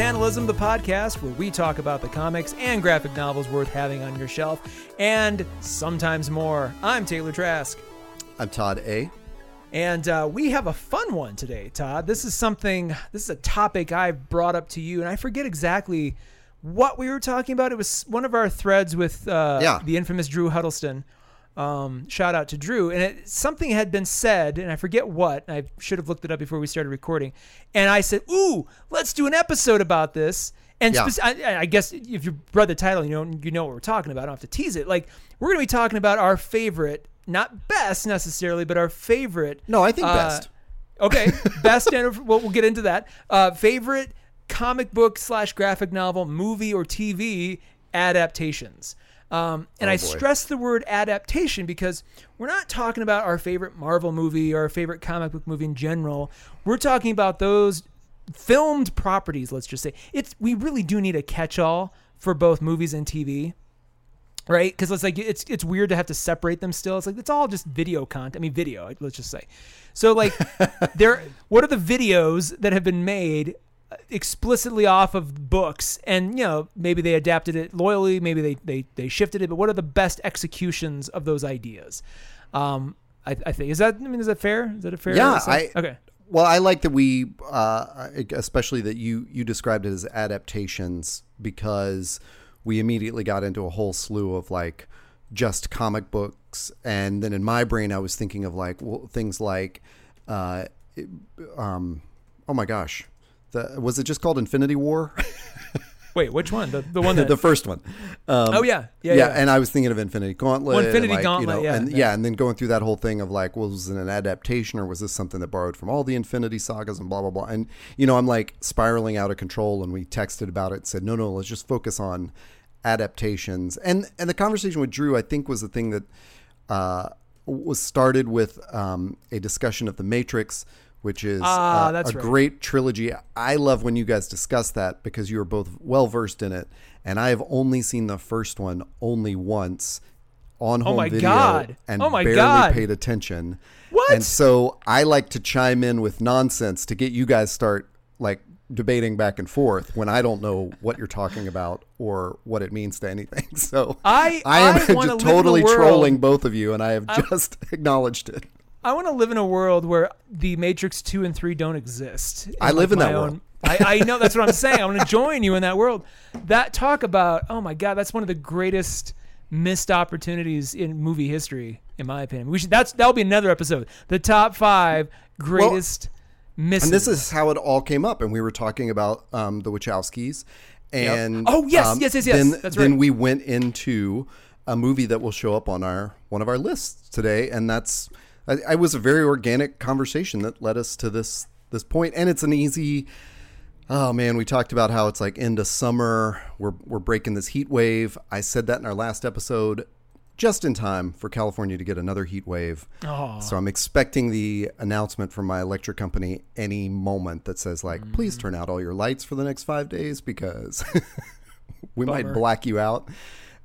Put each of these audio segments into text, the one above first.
Panelism, the podcast where we talk about the comics and graphic novels worth having on your shelf, and sometimes more. I'm Taylor Trask. I'm Todd A. And uh, we have a fun one today, Todd. This is something, this is a topic I've brought up to you, and I forget exactly what we were talking about. It was one of our threads with uh, Yeah. the infamous Drew Huddleston. Um, shout out to Drew. And it, something had been said, and I forget what. I should have looked it up before we started recording. And I said, "Ooh, let's do an episode about this." And Yeah. I, I guess if you read the title, you know you know what we're talking about. I don't have to tease it. Like we're going to be talking about our favorite, not best necessarily, but our favorite. No, I think uh, best. Okay, best and we'll, we'll get into that. Uh, favorite comic book slash graphic novel, movie or TV adaptations. Um, and Oh, I stress the word adaptation because we're not talking about our favorite Marvel movie or our favorite comic book movie in general. We're talking about those filmed properties. Let's just say it's we really do need a catch-all for both movies and TV right? Because it's like it's it's weird to have to separate them. Still, it's like it's all just video content. I mean, video. Let's just say. So like, there. What are the videos that have been made explicitly off of books, and you know maybe they adapted it loyally, maybe they they they shifted it, but what are the best executions of those ideas? Um, I, I think is that. I mean, is that fair? Is that a fair? Yeah? I- okay. Well, I like that we, uh, especially that you you described it as adaptations because we immediately got into a whole slew of like just comic books, and then in my brain I was thinking of like well, things like, uh, um, oh my gosh, the, was it just called Infinity War? Wait, which one? The the one that. the first one. Um, oh yeah, yeah, yeah, yeah. and I was thinking of Infinity Gauntlet. Well, Infinity like, Gauntlet, you know, yeah, and yeah. yeah, and then going through that whole thing of like, well, was it an adaptation or was this something that borrowed from all the Infinity sagas and blah blah blah? And you know, I'm like spiraling out of control, and we texted about it, and said, no, no, let's just focus on adaptations. And and the conversation with Drew, I think, was the thing that uh, was started with um, a discussion of the Matrix. Which is Ah, uh, that's a right. great trilogy. I love when you guys discuss that because you are both well versed in it, and I have only seen the first one only once on home Oh my video God. and Oh my barely God. paid attention. What? And so I like to chime in with nonsense to get you guys start like debating back and forth when I don't know what you're talking about or what it means to anything. So I- I am I just live in a totally trolling both of you, and I have just acknowledged it. I want to live in a world where the Matrix two and three don't exist. I live in that own- world. I, I know that's what I'm saying. I want to join you in that world. That talk about oh my god, that's one of the greatest missed opportunities in movie history, in my opinion. We should that's that'll be another episode. The top five greatest misses. And this is how it all came up. And we were talking about um, the Wachowskis. And Oh, yes, um, yes, yes, yes. Then, That's then we went into a movie that will show up on our one of our lists today, and that's I, I was a very organic conversation that led us to this this point, and it's an easy. Oh man, we talked about how it's like into summer. We're we're breaking this heat wave. I said that in our last episode, just in time for California to get another heat wave. Aw. So I'm expecting the announcement from my electric company any moment that says like, please turn out all your lights for the next five days because we might black you out.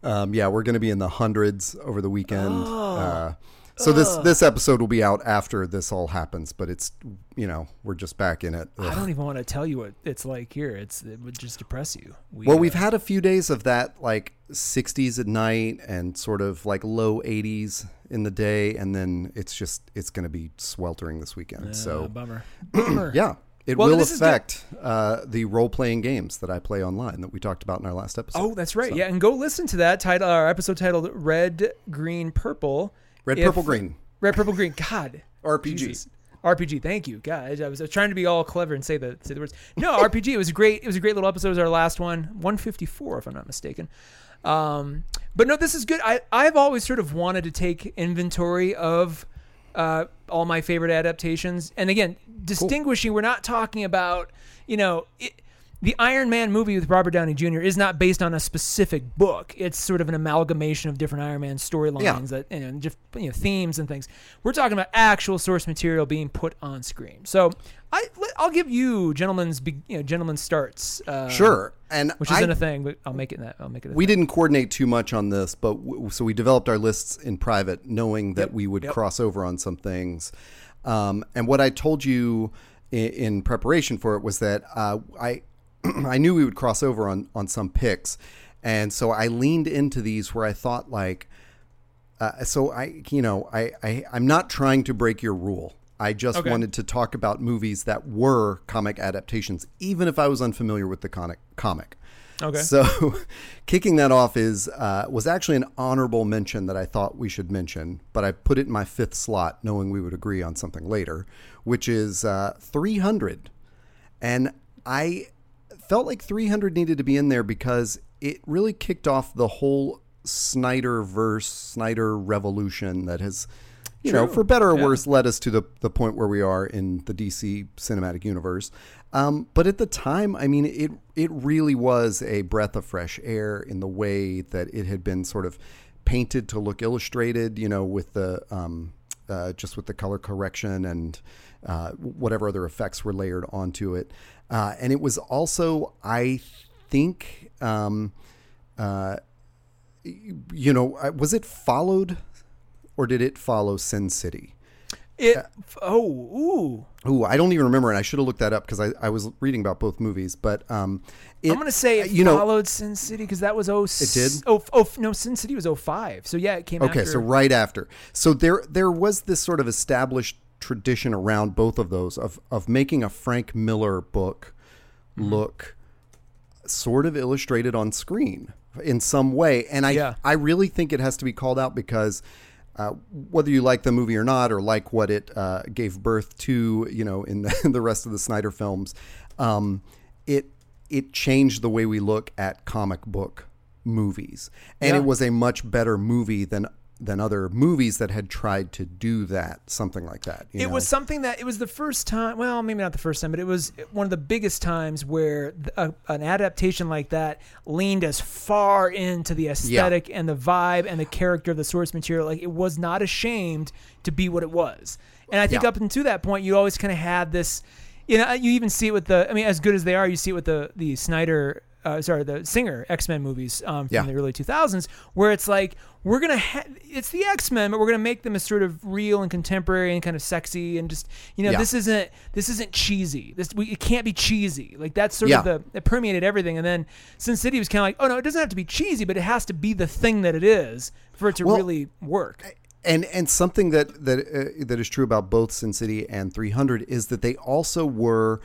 Um, yeah, we're going to be in the hundreds over the weekend. Oh. Uh, so this this episode will be out after this all happens, but it's you know we're just back in it. I don't even want to tell you what it's like here. It's it would just depress you. We, Well, uh, we've had a few days of that like 60s at night and sort of like low 80s in the day, and then it's just it's going to be sweltering this weekend. uh, so bummer. Bummer. yeah, it Well, will this is good. affect uh, the role playing games that I play online that we talked about in our last episode. Oh, that's right. Yeah, and go listen to that title. Our episode titled "Red, Green, Purple." Red, If- purple, green, Red, purple, green. God. RPG. Jesus. RPG. Thank you. God, I was, I was trying to be all clever and say the say the words. No, RPG. It was great. It was a great little episode. It was our last one, 154, if I'm not mistaken. Um, but no, this is good. I I've always sort of wanted to take inventory of uh, all my favorite adaptations, and again, distinguishing. We're not talking about you know. It, the Iron Man movie with Robert Downey Jr. is not based on a specific book. It's sort of an amalgamation of different Iron Man storylines Yeah. that and just you know themes and things. We're talking about actual source material being put on screen. So I I'll give you gentlemen's you know gentlemen's starts. Uh, Sure, and which isn't a thing, but I'll make it that. I'll make it. A we thing. didn't coordinate too much on this, but w- so we developed our lists in private, knowing that Yep, we would yep. cross over on some things. Um, and what I told you in, in preparation for it was that uh, I I knew we would cross over on on some picks, and so I leaned into these where I thought like, uh, so I you know I, I I'm not trying to break your rule. I just Okay. wanted to talk about movies that were comic adaptations, even if I was unfamiliar with the comic. Comic. Okay. So, kicking that off is uh, was actually an honorable mention that I thought we should mention, but I put it in my fifth slot, knowing we would agree on something later, which is uh, 300, and I felt like 300 needed to be in there because it really kicked off the whole Snyder verse, Snyder revolution that has. You know, for better or Yeah. worse, led us to the, the point where we are in the DC cinematic universe. Um, but at the time, I mean, it it really was a breath of fresh air in the way that it had been sort of painted to look illustrated. You know, with the um, uh, just with the color correction and uh, whatever other effects were layered onto it. Uh, and it was also, I think, um, uh, you know, uh, was it followed or did it follow Sin City? It. Oh. Ooh. Ooh, I don't even remember, and I should have looked that up because I, I was reading about both movies. But um, it, I'm gonna say it you know, followed Sin City because that was oh. It did? Oh, oh no, Sin City was 05. So yeah, it came. Okay, after. so right after. So there there was this sort of established tradition around both of those of of making a Frank Miller book Mm-hmm. look sort of illustrated on screen in some way. And I Yeah. I really think it has to be called out because uh, whether you like the movie or not, or like what it uh, gave birth to, you know, in the, the rest of the Snyder films, um, it it changed the way we look at comic book movies, and Yeah. it was a much better movie than than other movies that had tried to do that, something like that. you It know? was something that it was the first time. Well, maybe not the first time, but it was one of the biggest times where a, an adaptation like that leaned as far into the aesthetic and the vibe and the character of the source material. Like it was not ashamed to be what it was. And I think Yeah. up until that point, you always kind of had this. You know, you even see it with the. I mean, as good as they are, you see it with the the Snyder. Uh, sorry, the Singer X Men movies um, from Yeah. the early 2000s, where it's like we're gonna ha- it's the X Men, but we're gonna make them as sort of real and contemporary and kind of sexy and just you know Yeah. this isn't this isn't cheesy. This we, it can't be cheesy. Like that's sort Yeah. of the it permeated everything. And then Sin City was kind of like, oh no, it doesn't have to be cheesy, but it has to be the thing that it is for it to Well, really work. and and something that that uh, that is true about both Sin City and 300 is that they also were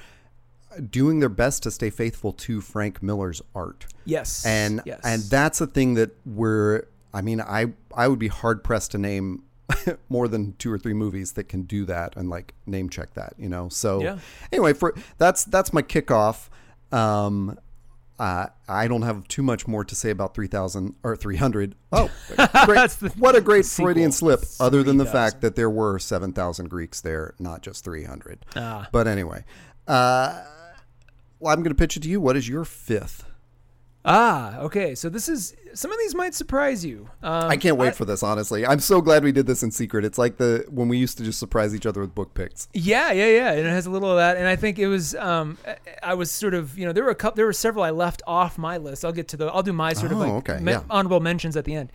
doing their best to stay faithful to Frank Miller's art. Yes, And yes. and that's a thing that we're I mean, I I would be hard pressed to name more than two or three movies that can do that and like name check that, you know. So Yeah. anyway, for that's that's my kickoff. Um uh, I don't have too much more to say about 3000 or 300. Oh, great. The- what a great. Freudian slip, other than the 3000. fact that there were 7,000 Greeks there, not just 300. Ah. But anyway, uh, well, I'm going to pitch it to you. What is your fifth? ah, okay. So this is some of these might surprise you. Um, I can't wait for this, honestly. I'm so glad we did this in secret. It's like the when we used to just surprise each other with book picks. Yeah, yeah, yeah. And it has a little of that. And I think it was, um, I- I was sort of, you know, there were a couple, there were several I left off my list. I'll get to the, I'll do my sort of Oh, like okay, me- yeah. honorable mentions at the end.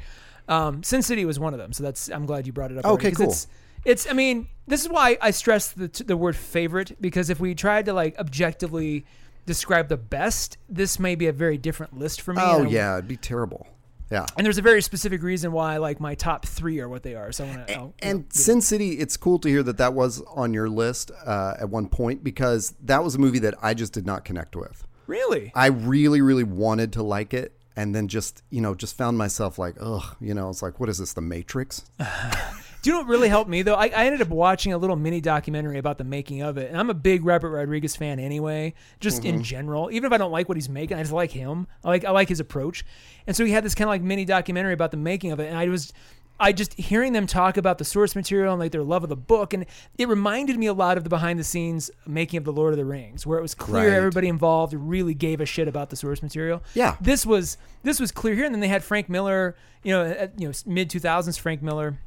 Um, Sin City was one of them. So that's, I'm glad you brought it up. Okay, already, cool. It's, it's, I mean, this is why I stress the, the word favorite because if we tried to like objectively describe the best, this may be a very different list for me. Oh and yeah, it'd be terrible. Yeah. And there's a very specific reason why like my top three are what they are. So I want to, And Sin City, it's cool to hear that that was on your list uh, at one point because that was a movie that I just did not connect with. really? I really, really wanted to like it, and then just you know just found myself like, ugh, you know, it's like, what is this, The Matrix? Do you know what really helped me though? I, I ended up watching a little mini documentary about the making of it, and I'm a big Robert Rodriguez fan anyway, just in mm-hmm. general. Even if I don't like what he's making, I just like him. I like I like his approach, and so he had this kind of like mini documentary about the making of it, and I was. I just hearing them talk about the source material and like their love of the book, and it reminded me a lot of the behind the scenes making of the Lord of the Rings, where it was clear Right. everybody involved really gave a shit about the source material. Yeah. this was this was clear here, and then they had Frank Miller, you know, at, you know, mid two thousands Frank Miller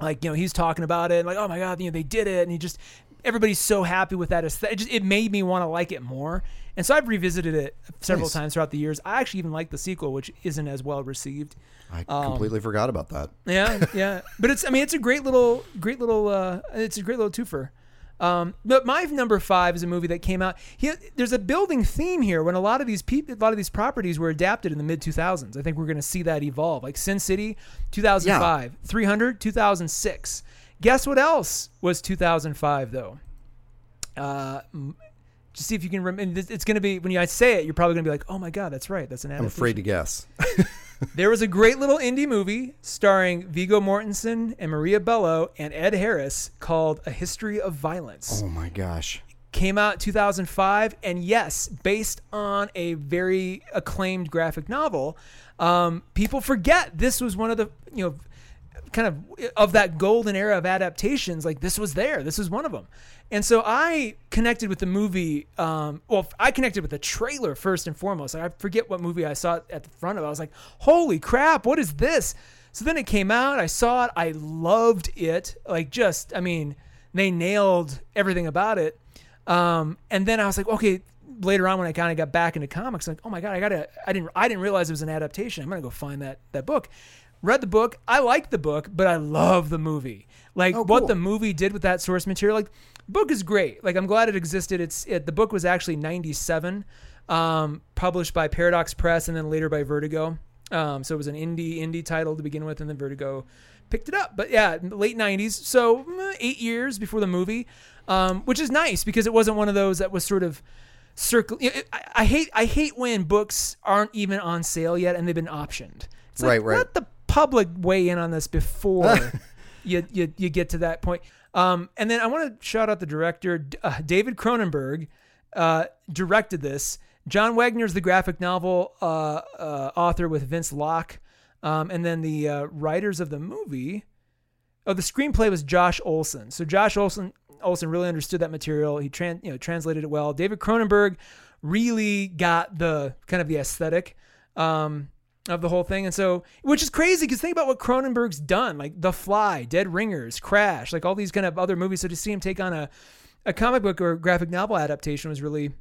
like you know he's talking about it and like oh my god you know they did it and he just everybody's so happy with that aesthetic. It just it made me want to like it more and so i've revisited it several Nice. times throughout the years i actually even like the sequel which isn't as well received I Um, completely forgot about that. yeah yeah but it's i mean it's a great little great little uh it's a great little twofer Um, but my number five is a movie that came out. He, there's a building theme here when a lot of these people, a lot of these properties were adapted in the mid 2000s. I think we're going to see that evolve. Like Sin City, 2005, 300, 2006. Guess what else was 2005 though? Uh, just see if you can remember. It's going to be when you I say it, you're probably going to be like, "Oh my god, that's right. That's an." I'm afraid to guess. There was a great little indie movie starring Viggo Mortensen and Maria Bello and Ed Harris called A History of Violence. Oh my gosh. Came out 2005, and yes, based on a very acclaimed graphic novel. Um, people forget this was one of the you know kind of of that golden era of adaptations. Like this was there. This was one of them. And so I connected with the movie. Um, well, I connected with the trailer first and foremost. Like, I forget what movie I saw at the front of. It. I was like, "Holy crap! What is this?" So then it came out. I saw it. I loved it. Like just, I mean, they nailed everything about it. Um, and then I was like, okay. Later on, when I kind of got back into comics, like, oh my god, I gotta. I didn't. I didn't realize it was an adaptation. I'm gonna go find that that book. Read the book. I liked the book, but I love the movie. Like Oh, what the movie did with that source material. Like book is great. Like I'm glad it existed. It's it, the book was actually 97, um, published by Paradox Press and then later by Vertigo. Um, so it was an indie indie title to begin with, and then Vertigo picked it up. But yeah, late 90s. So mm, eight years before the movie, um, which is nice because it wasn't one of those that was sort of circle. I, I hate I hate when books aren't even on sale yet and they've been optioned. It's like, Right, right. Let the public weigh in on this before you, you you get to that point. Um, and then I want to shout out the director, uh, David Cronenberg, uh, directed this. John Wagner's the graphic novel uh, uh, author with Vince Locke, um, and then the uh, writers of the movie. Oh, the screenplay was Josh Olson. So Josh Olson Olson really understood that material. He tran- you know translated it well. David Cronenberg really got the kind of the aesthetic um, of the whole thing, and so which is crazy because think about what Cronenberg's done, like The Fly, Dead Ringers, Crash, like all these kind of other movies. So to see him take on a a comic book or graphic novel adaptation was really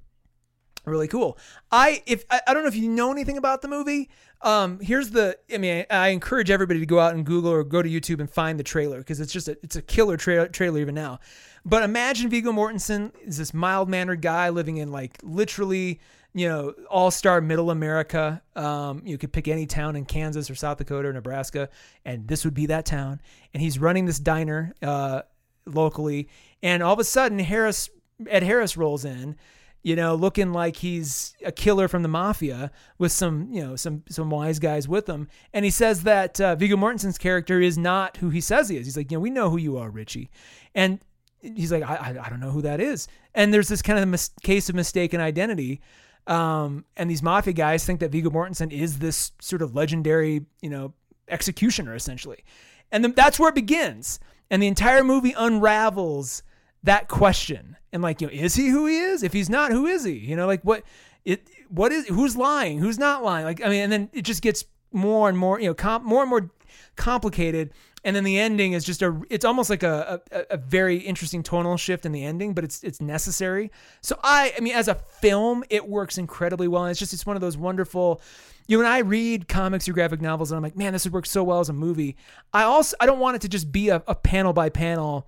really cool. I if I, I don't know if you know anything about the movie. Um, here's the. I mean, I, I encourage everybody to go out and Google or go to YouTube and find the trailer because it's just a it's a killer tra- trailer even now. But imagine Viggo Mortensen is this mild mannered guy living in like literally you know all star middle America. Um, you could pick any town in Kansas or South Dakota or Nebraska, and this would be that town. And he's running this diner uh, locally, and all of a sudden Harris Ed Harris rolls in you know, looking like he's a killer from the mafia with some, you know, some some wise guys with him. And he says that uh, Viggo Mortensen's character is not who he says he is. He's like, you know, we know who you are, Richie. And he's like, I, I, I don't know who that is. And there's this kind of mis- case of mistaken identity. Um, and these mafia guys think that Viggo Mortensen is this sort of legendary, you know, executioner essentially. And then that's where it begins. And the entire movie unravels that question. And like you know is he who he is? If he's not who is he? You know like what it what is who's lying? Who's not lying? Like i mean and then it just gets more and more you know com- more and more complicated and then the ending is just a it's almost like a, a, a very interesting tonal shift in the ending but it's it's necessary so i i mean as a film it works incredibly well and it's just it's one of those wonderful you know, when I read comics or graphic novels and I'm like, man, this would work so well as a movie. I also I don't want it to just be a, a panel by panel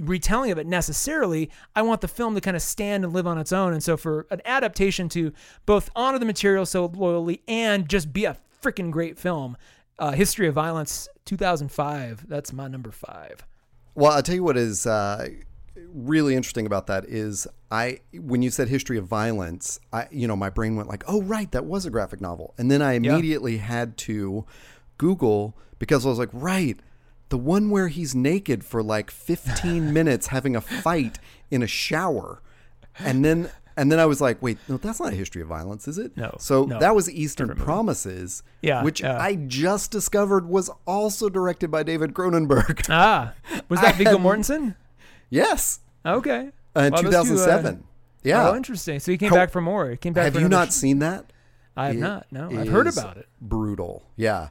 retelling of it necessarily. I want the film to kind of stand and live on its own. And so for an adaptation to both honor the material so loyally and just be a freaking great film, uh, History of Violence 2005. That's my number five. Well, I'll tell you what is uh, really interesting about that is I when you said history of violence, I you know my brain went like, oh right, that was a graphic novel, and then I immediately had to Google because I was like, right, the one where he's naked for like 15 minutes having a fight in a shower, and then. And then I was like, wait, no, that's not a history of violence, is it? No, So no. that was Eastern Promises, Yeah, which. I just discovered was also directed by David Cronenberg. Ah, was that Viggo Mortensen? yes. Okay. Uh, in Well, those two, uh, 2007. yeah. Oh, interesting. So he came How- back for more. He came back. Have for you not seen that? I have It not. No, I've heard about it. Brutal. Yeah.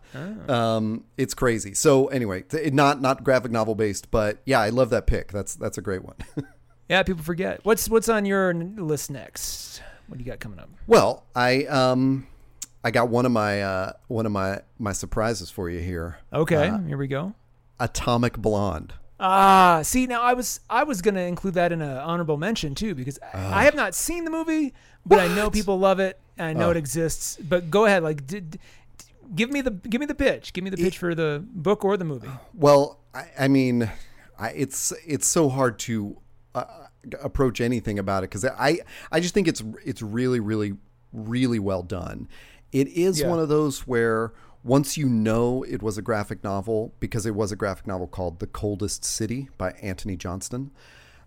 Um, it's crazy. So anyway, not not graphic novel based, but yeah, I love that pick. That's that's a great one. Yeah, people forget. What's what's on your list next? What do you got coming up? well, I um I got one of my uh one of my my surprises for you here. Okay, Uh, here we go. Atomic Blonde. Ah, see now I was I was gonna include that in an honorable mention too because Ah. I have not seen the movie, but I know people love it and I know Oh. it exists. But go ahead, like, d- d- give me the give me the pitch. Give me the pitch for the book or the movie. Well, I, I mean, I, it's it's so hard to uh, approach anything about it because I I just think it's it's really really really well done. It is Yeah. one of those where once you know it was a graphic novel because it was a graphic novel called The Coldest City by Antony Johnston.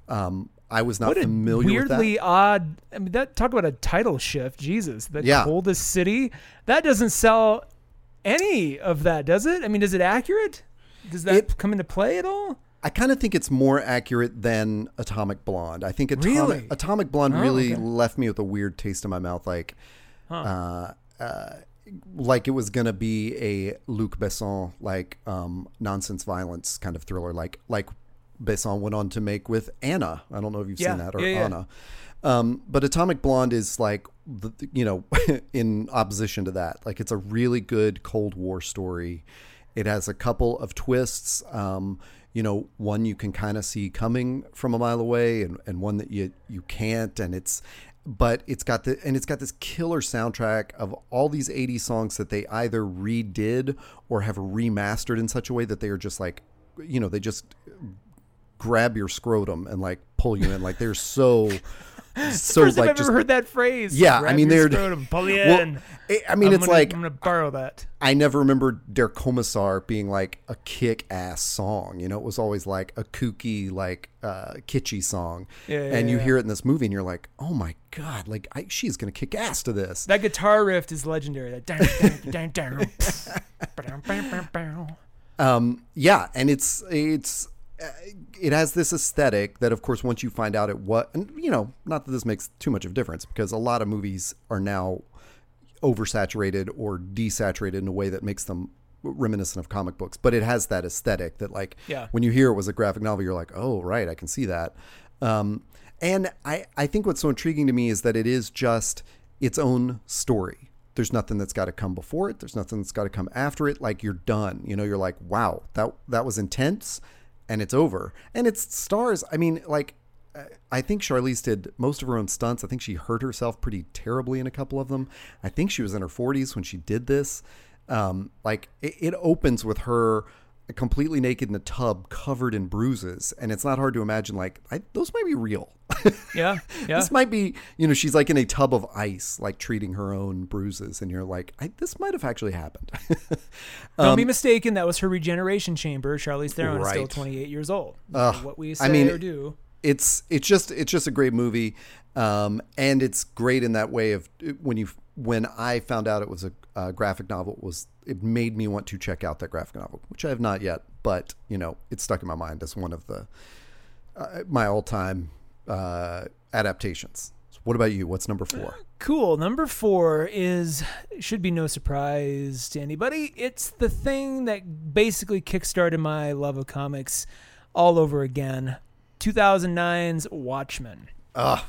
Um, I was not What familiar with that. weirdly odd. I mean, that talk about a title shift. Jesus, the Yeah. coldest city. That doesn't sell any of that, does it? I mean, is it accurate? Does that It- come into play at all? I kind of think it's more accurate than Atomic Blonde. I think Atomic, Really? Atomic Blonde Oh, really okay. left me with a weird taste in my mouth, like, uh, uh, like it was gonna be a Luc Besson like um, nonsense violence kind of thriller, like like Besson went on to make with Anna. I don't know if you've Yeah, seen that or yeah, yeah. Anna. Um, but Atomic Blonde is like, the, you know, in opposition to that. Like, it's a really good Cold War story. It has a couple of twists. Um, you know, one you can kind of see coming from a mile away, and, and one that you you can't. And it's, but it's got the and it's got this killer soundtrack of all these 80 songs that they either redid or have remastered in such a way that they are just like, you know, they just grab your scrotum and like pull you in. Like they're so so First like I've just ever heard that phrase. Yeah, I mean, they're- scrotum, pull you well, in. I- I mean, I'm it's gonna- like I'm gonna borrow that. I never remembered Der Kommissar being like a kick-ass song. You know, it was always like a kooky, like uh, kitschy song. Yeah, yeah, and you yeah. hear it in this movie, and you're like, oh my god, like I, she's gonna kick ass to this. That guitar riff is legendary. That dun, dun, dun. Um, yeah, and it's it's it has this aesthetic that, of course, once you find out it what, and you know, not that this makes too much of a difference because a lot of movies are now oversaturated or desaturated in a way that makes them reminiscent of comic books. But it has that aesthetic that, like, Yeah. when you hear it was a graphic novel, you're like, oh, right, I can see that. Um, and I I think what's so intriguing to me is that it is just its own story. There's nothing that's got to come before it. There's nothing that's got to come after it. Like you're done. You know, you're like, wow, that that was intense, and it's over. And it's stars. I mean, like, I think Charlize did most of her own stunts. I think she hurt herself pretty terribly in a couple of them. I think she was in her 40s when she did this. Um, like it, it opens with her completely naked in a tub, covered in bruises, and it's not hard to imagine. Like I, those might be real. Yeah, yeah. This might be, you know, she's like in a tub of ice, like treating her own bruises, and you're like, I, this might have actually happened. Don't be mistaken. That was her regeneration chamber. Charlize Theron is still 28 years old. Matter what we say I mean, or do. it's it's just it's just a great movie, um, and it's great in that way of when you when I found out it was a, uh graphic novel, it was it made me want to check out that graphic novel, which I have not yet, but you know, it's stuck in my mind as one of the uh, my all time uh, adaptations. So what about you? What's number four? Cool. Number four is should be no surprise to anybody. It's the thing that basically kickstarted my love of comics all over again. 2009's Watchmen. Ugh.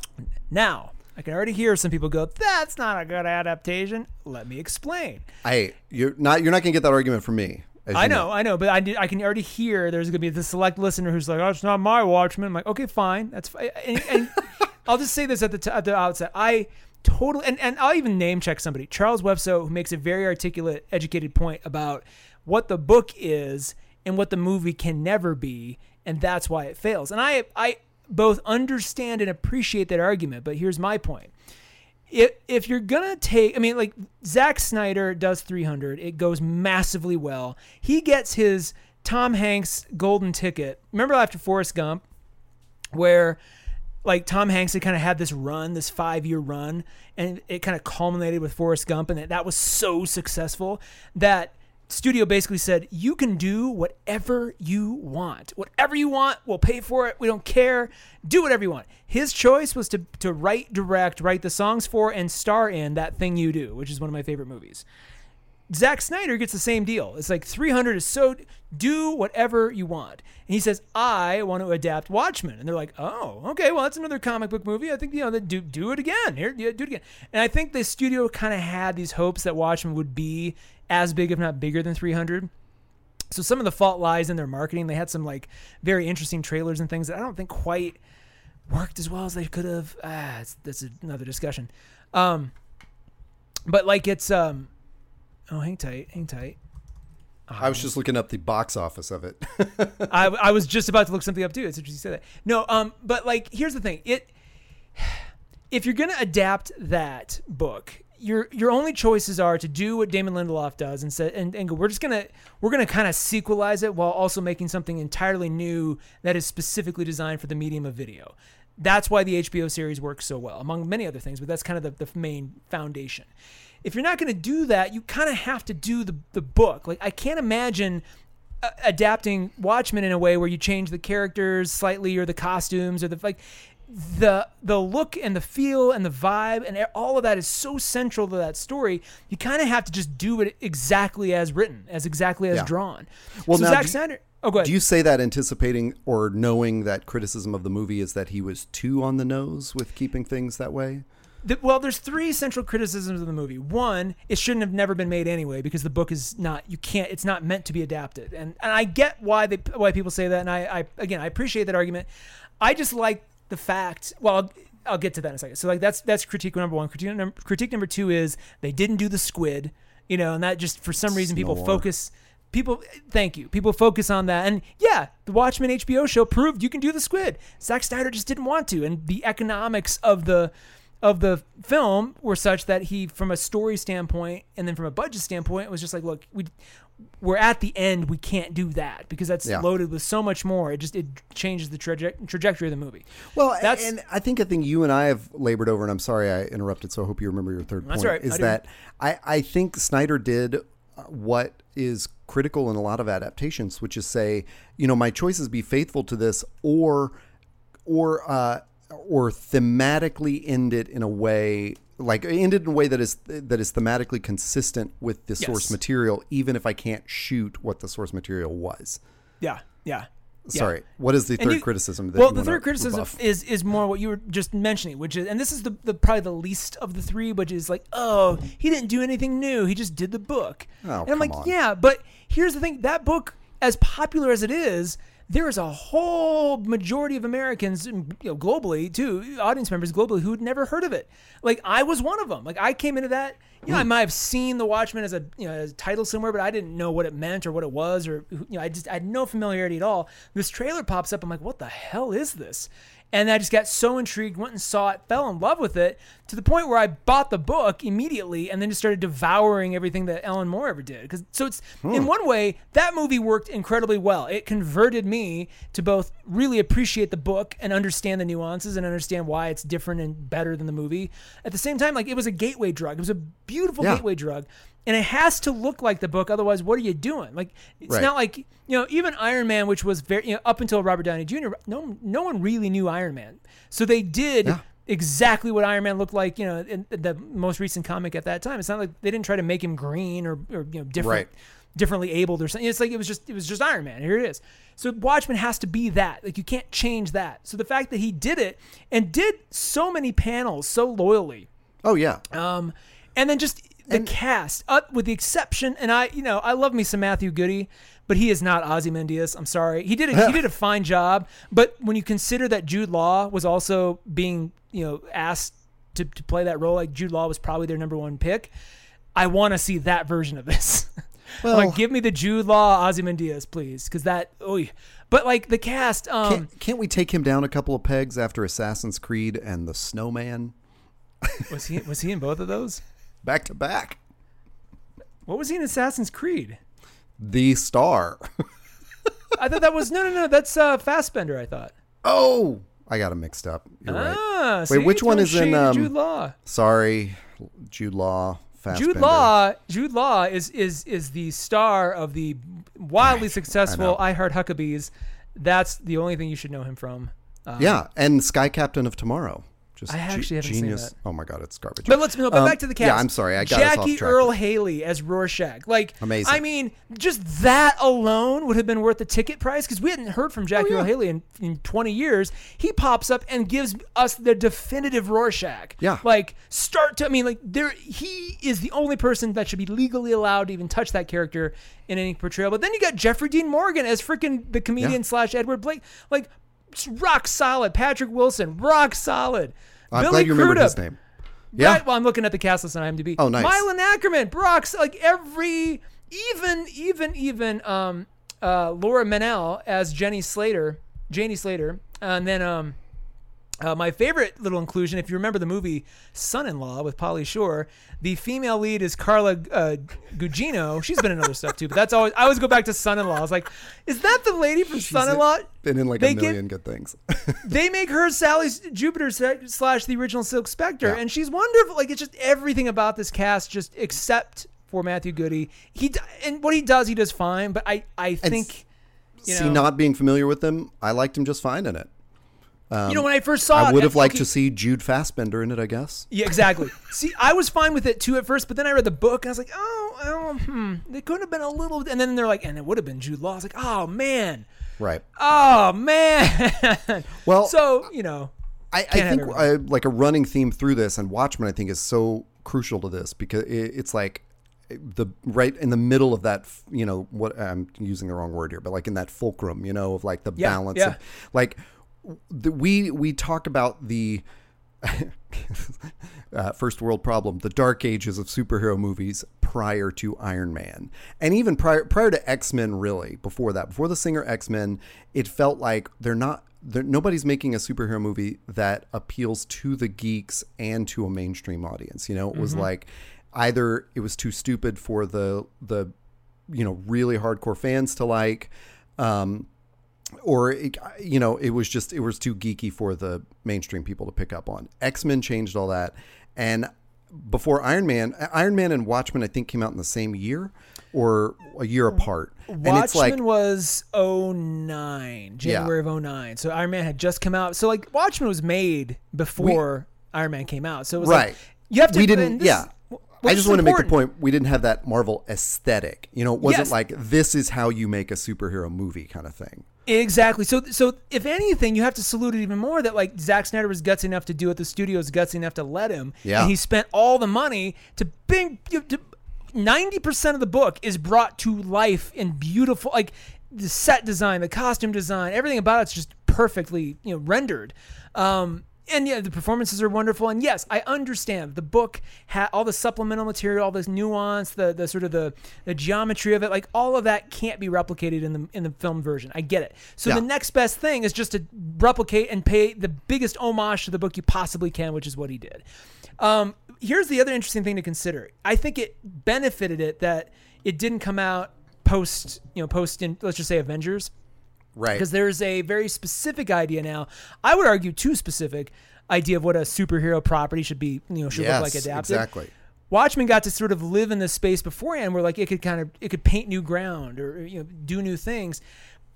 Now, I can already hear some people go, "That's not a good adaptation." Let me explain. I you're not you're not gonna get that argument from me. I you know, I know, but I, I can already hear there's going to be the select listener who's like, "Oh, it's not my Watchmen." I'm like, "Okay, fine, that's fine." And, and I'll just say this at the t- at the outset: I totally and, and I'll even name check somebody, Charles Webso, who makes a very articulate, educated point about what the book is and what the movie can never be, and that's why it fails. And I I both understand and appreciate that argument, but here's my point if if you're gonna take, I mean, like Zack Snyder does 300, it goes massively well. He gets his Tom Hanks golden ticket. Remember after Forrest Gump, where like Tom Hanks had kind of had this run, this five year run, and it kind of culminated with Forrest Gump, and that, that was so successful that studio basically said, You can do whatever you want. Whatever you want, we'll pay for it. We don't care. Do whatever you want. His choice was to, to write, direct, write the songs for, and star in That Thing You Do, which is one of my favorite movies. Zack Snyder gets the same deal. It's like 300 is so do whatever you want. And he says, I want to adapt Watchmen. And they're like, oh, okay, well, that's another comic book movie. I think, you know, do, do it again. Here, do it again. And I think the studio kind of had these hopes that Watchmen would be as big, if not bigger than 300. So some of the fault lies in their marketing. They had some like very interesting trailers and things that I don't think quite worked as well as they could have. Ah, that's another discussion. Um, but like it's um, oh, hang tight, hang tight. I was just looking up the box office of it. I, I was just about to look something up too. It's interesting you say that. No, um, but like here's the thing. It if you're gonna adapt that book, your your only choices are to do what Damon Lindelof does and say and, and go, we're just gonna we're gonna kind of sequelize it while also making something entirely new that is specifically designed for the medium of video. That's why the HBO series works so well, among many other things, but that's kind of the, the main foundation. If you're not to do that, you kind of have to do the, the book. Like, I can't imagine uh, adapting Watchmen in a way where you change the characters slightly or the costumes or the like the the look and the feel and the vibe and all of that is so central to that story. You kind of have to just do it exactly as written, as exactly as Yeah. drawn. Well, so now Zack Snyder. Oh, go ahead. Do you say that anticipating or knowing that criticism of the movie is that he was too on the nose with keeping things that way? The- well, there's three central criticisms of the movie. One, it shouldn't have never been made anyway because the book is not you can't it's not meant to be adapted. And and I get why they why people say that and I, I again, I appreciate that argument. I just like the fact, well, I'll, I'll get to that in a second. So like that's that's critique number 1. Critique number, critique number 2 is they didn't do the squid, you know, and that just for some reason people focus people thank you. People focus on that. And yeah the watchmen hbo show proved you can do the squid. Zack snyder just didn't want to. And the economics of the of the film were such that he from a story standpoint and then from a budget standpoint it was just like look we we're at the end we can't do that because that's Yeah. loaded with so much more it just it changes the traje- trajectory of the movie Well, That's- and I think a thing you and I have labored over, and I'm sorry I interrupted, so I hope you remember your third point, right. I is do. that I, I think Snyder did uh, what is critical in a lot of adaptations, which is say, you know, my choices be faithful to this or or uh, or thematically end it in a way like end it in a way that is that is thematically consistent with the source material, even if I can't shoot what the source material was. yeah yeah Yeah. Sorry, what is the And third you- criticism? Well, the third criticism rebuff? is is more what you were just mentioning, which is, and this is the, the probably the least of the three, which is like, oh, he didn't do anything new. He just did the book. Oh, and I'm like, on. yeah, but here's the thing: that book, as popular as it is, there is a whole majority of Americans, you know, globally too, audience members globally, who'd never heard of it. Like I was one of them. Like I came into that. You know, I hmm. might have seen The Watchmen as a you know as a title somewhere, but I didn't know what it meant or what it was, or you know, I just I had no familiarity at all. This trailer pops up. I'm like, what the hell is this? And I just got so intrigued, went and saw it, fell in love with it to the point where I bought the book immediately and then just started devouring everything that Alan Moore ever did. Because so it's in hmm. one way that movie worked incredibly well. It converted me to both really appreciate the book and understand the nuances and understand why it's different and better than the movie. At the same time, like it was a gateway drug. It was a beautiful Yeah. gateway drug. And it has to look like the book, otherwise, what are you doing? Like, it's Right. not like you know, even Iron Man, which was very you know, up until Robert Downey Jr. No, no one really knew Iron Man, so they did Yeah. Exactly what Iron Man looked like. You know, in the most recent comic at that time. It's not like they didn't try to make him green or, or you know different, Right. differently abled or something. It's like it was just it was just Iron Man. Here it is. So Watchmen has to be that. Like you can't change that. So the fact that he did it and did so many panels so loyally, Oh yeah, um, and then just the cast, up with the exception, and I, you know, I love me some Matthew Goode, but he is not Ozymandias. I'm sorry, he did a, he did a fine job, but when you consider that Jude Law was also being, you know, asked to, to play that role, like Jude Law was probably their number one pick. I want to see that version of this. Well- like, give me the Jude Law Ozymandias, please, because that, oh, but like the cast, um, can't, can't we take him down a couple of pegs after Assassin's Creed and the Snowman was he was he in both of those? back to back? What was he in Assassin's Creed? The Star. I thought that was no, no, no. That's uh, Fassbender. I thought. oh, I got him mixed up. You're right. Ah, Wait, see? which one is in, um, Jude Law? Sorry, Jude Law. Jude. Law. Jude Law is is is the star of the wildly successful I Heart Huckabees. That's the only thing you should know him from. Um, Yeah, and Sky Captain of Tomorrow. Just I actually haven't seen genius. that. Oh my god, it's garbage. But let's no, but Um, back to the cast. Yeah, I'm sorry. I got us off Jackie track. Earle Haley as Rorschach. Like, Amazing. I mean, just that alone would have been worth the ticket price because we hadn't heard from Jackie Oh, yeah. Earle Haley in, in 20 years. He pops up and gives us the definitive Rorschach. Yeah. Like, start to. I mean, like, there. He is the only person that should be legally allowed to even touch that character in any portrayal. But then you got Jeffrey Dean Morgan as freaking the comedian Yeah. slash Edward Blake. Like, rock solid. Patrick Wilson, rock solid. I'm Billy glad you remembered his name. Yeah. Right, well, I'm looking at the cast list on IMDb. Oh, nice. Malin Akerman, Brock's like every, even, even, even, um, uh, Laura Mennell as Jenny Slater, Janie Slater, and then um, uh, my favorite little inclusion, if you remember the movie Son-in-Law with Pauly Shore, the female lead is Carla uh, Gugino. She's been in other stuff too, but that's always I always go back to Son-in-Law. I was like, is that the lady from Son-in-Law? Been in like They a get- million good things. they make her Sally Jupiter slash the original Silk Spectre, Yeah. and she's wonderful. Like it's just everything about this cast, just except for Matthew Goode. He and what he does, he does fine. But I, I think, you see, know, not being familiar with them, I liked him just fine in it. You know, when I first saw I it, would have liked okay, to see Jude Fassbender in it. I guess. Yeah, exactly. See, I was fine with it too at first, but then I read the book and I was like, oh, oh hmm, it could have been a little. And then they're like, and it would have been Jude Law. I was like, oh man, Right. oh man. Well, so you know, I, I think uh, like a running theme through this and Watchmen, I think, is so crucial to this because it, it's like the right in the middle of that. You know what? I'm using the wrong word here, but like in that fulcrum, you know, of like the Yeah, balance. yeah. Of, like the, we we talk about the. uh, first world problem, the dark ages of superhero movies prior to Iron Man, and even prior prior to X Men. Really, before that, before the Singer X Men, it felt like they're not. They're, nobody's making a superhero movie that appeals to the geeks and to a mainstream audience. You know, it was like either it was too stupid for the the you know really hardcore fans to like. Um, or it, you know it was just it was too geeky for the mainstream people to pick up on x-men changed all that and before iron man iron man and watchmen i think came out in the same year or a year hmm. apart and it's like Watchmen was 09, January of 09. So Iron Man had just come out. So like Watchmen was made before Iron Man came out. So it was right like you have to we didn't this- yeah I just want to make the point we didn't have that Marvel aesthetic. You know, it wasn't Yes. like this is how you make a superhero movie kind of thing. Exactly. So, so if anything, you have to salute it even more that like Zack Snyder was gutsy enough to do it. The studio studio's gutsy enough to let him. Yeah. And he spent all the money to bring. Ninety percent of the book is brought to life in beautiful, like the set design, the costume design, everything about it's just perfectly you know rendered. Um, and yeah, the performances are wonderful. And yes, I understand the book had all the supplemental material, all this nuance, the the sort of the the geometry of it, like all of that can't be replicated in the in the film version. I get it. So Yeah. the next best thing is just to replicate and pay the biggest homage to the book you possibly can, which is what he did. Um, here's the other interesting thing to consider. I think it benefited it that it didn't come out post, you know, post in let's just say Avengers Right. because there's a very specific idea now. I would argue too specific idea of what a superhero property should be, you know, should yes, look like adapted. exactly. Watchmen got to sort of live in this space beforehand where like it could kind of it could paint new ground or you know do new things.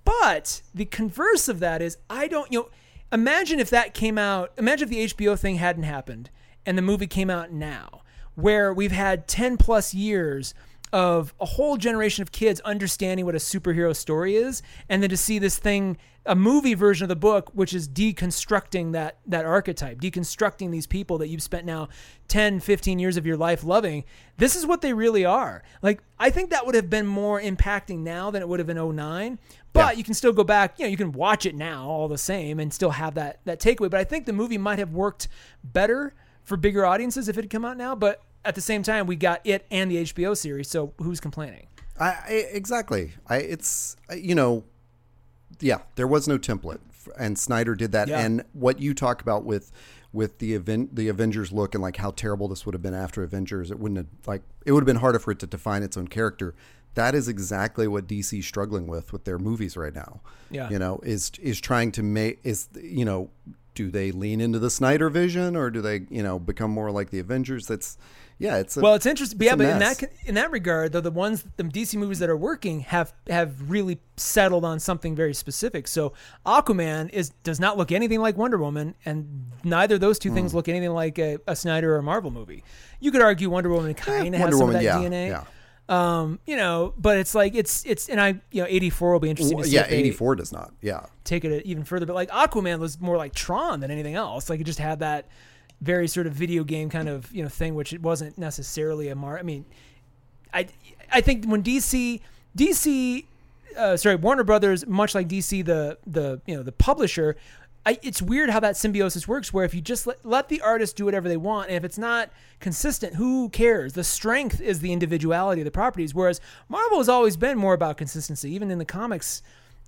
But the converse of that is I don't you know imagine if that came out imagine if the HBO thing hadn't happened and the movie came out now where we've had 10 plus years of a whole generation of kids understanding what a superhero story is and then to see this thing a movie version of the book which is deconstructing that that archetype deconstructing these people that you've spent now 10 15 years of your life loving this is what they really are like i think that would have been more impacting now than it would have in 09 but Yeah. you can still go back you know you can watch it now all the same and still have that that takeaway but i think the movie might have worked better for bigger audiences if it had come out now but at the same time we got it and the hbo series so who's complaining I, I exactly. I it's you know, yeah, there was no template, and Snyder did that. Yeah. And what you talk about with with the event, the Avengers look, and like how terrible this would have been after Avengers, it wouldn't have like it would have been harder for it to define its own character. That is exactly what DC's struggling with with their movies right now. Yeah. you know, is is trying to make is you know. Do they lean into the Snyder vision, or do they, you know, become more like the Avengers? That's, Yeah, it's a, Well, it's interesting. But yeah, but in that in that regard, though, the ones the DC movies that are working have have really settled on something very specific. So Aquaman is does not look anything like Wonder Woman, and neither of those two Hmm. things look anything like a, a Snyder or a Marvel movie. You could argue Wonder Woman kind of has some Woman, of that yeah, DNA. yeah. Um, you know, but it's like it's it's and I you know eighty four will be interesting to see yeah, 84 does not. Yeah. take it even further. But like Aquaman was more like Tron than anything else. Like it just had that very sort of video game kind of you know thing, which it wasn't necessarily a mar. I mean, I I think when DC DC uh, sorry Warner Brothers, much like DC the the you know the publisher. I, it's weird how that symbiosis works where if you just let, let the artist do whatever they want and if it's not consistent who cares the strength is the individuality of the properties whereas marvel has always been more about consistency even in the comics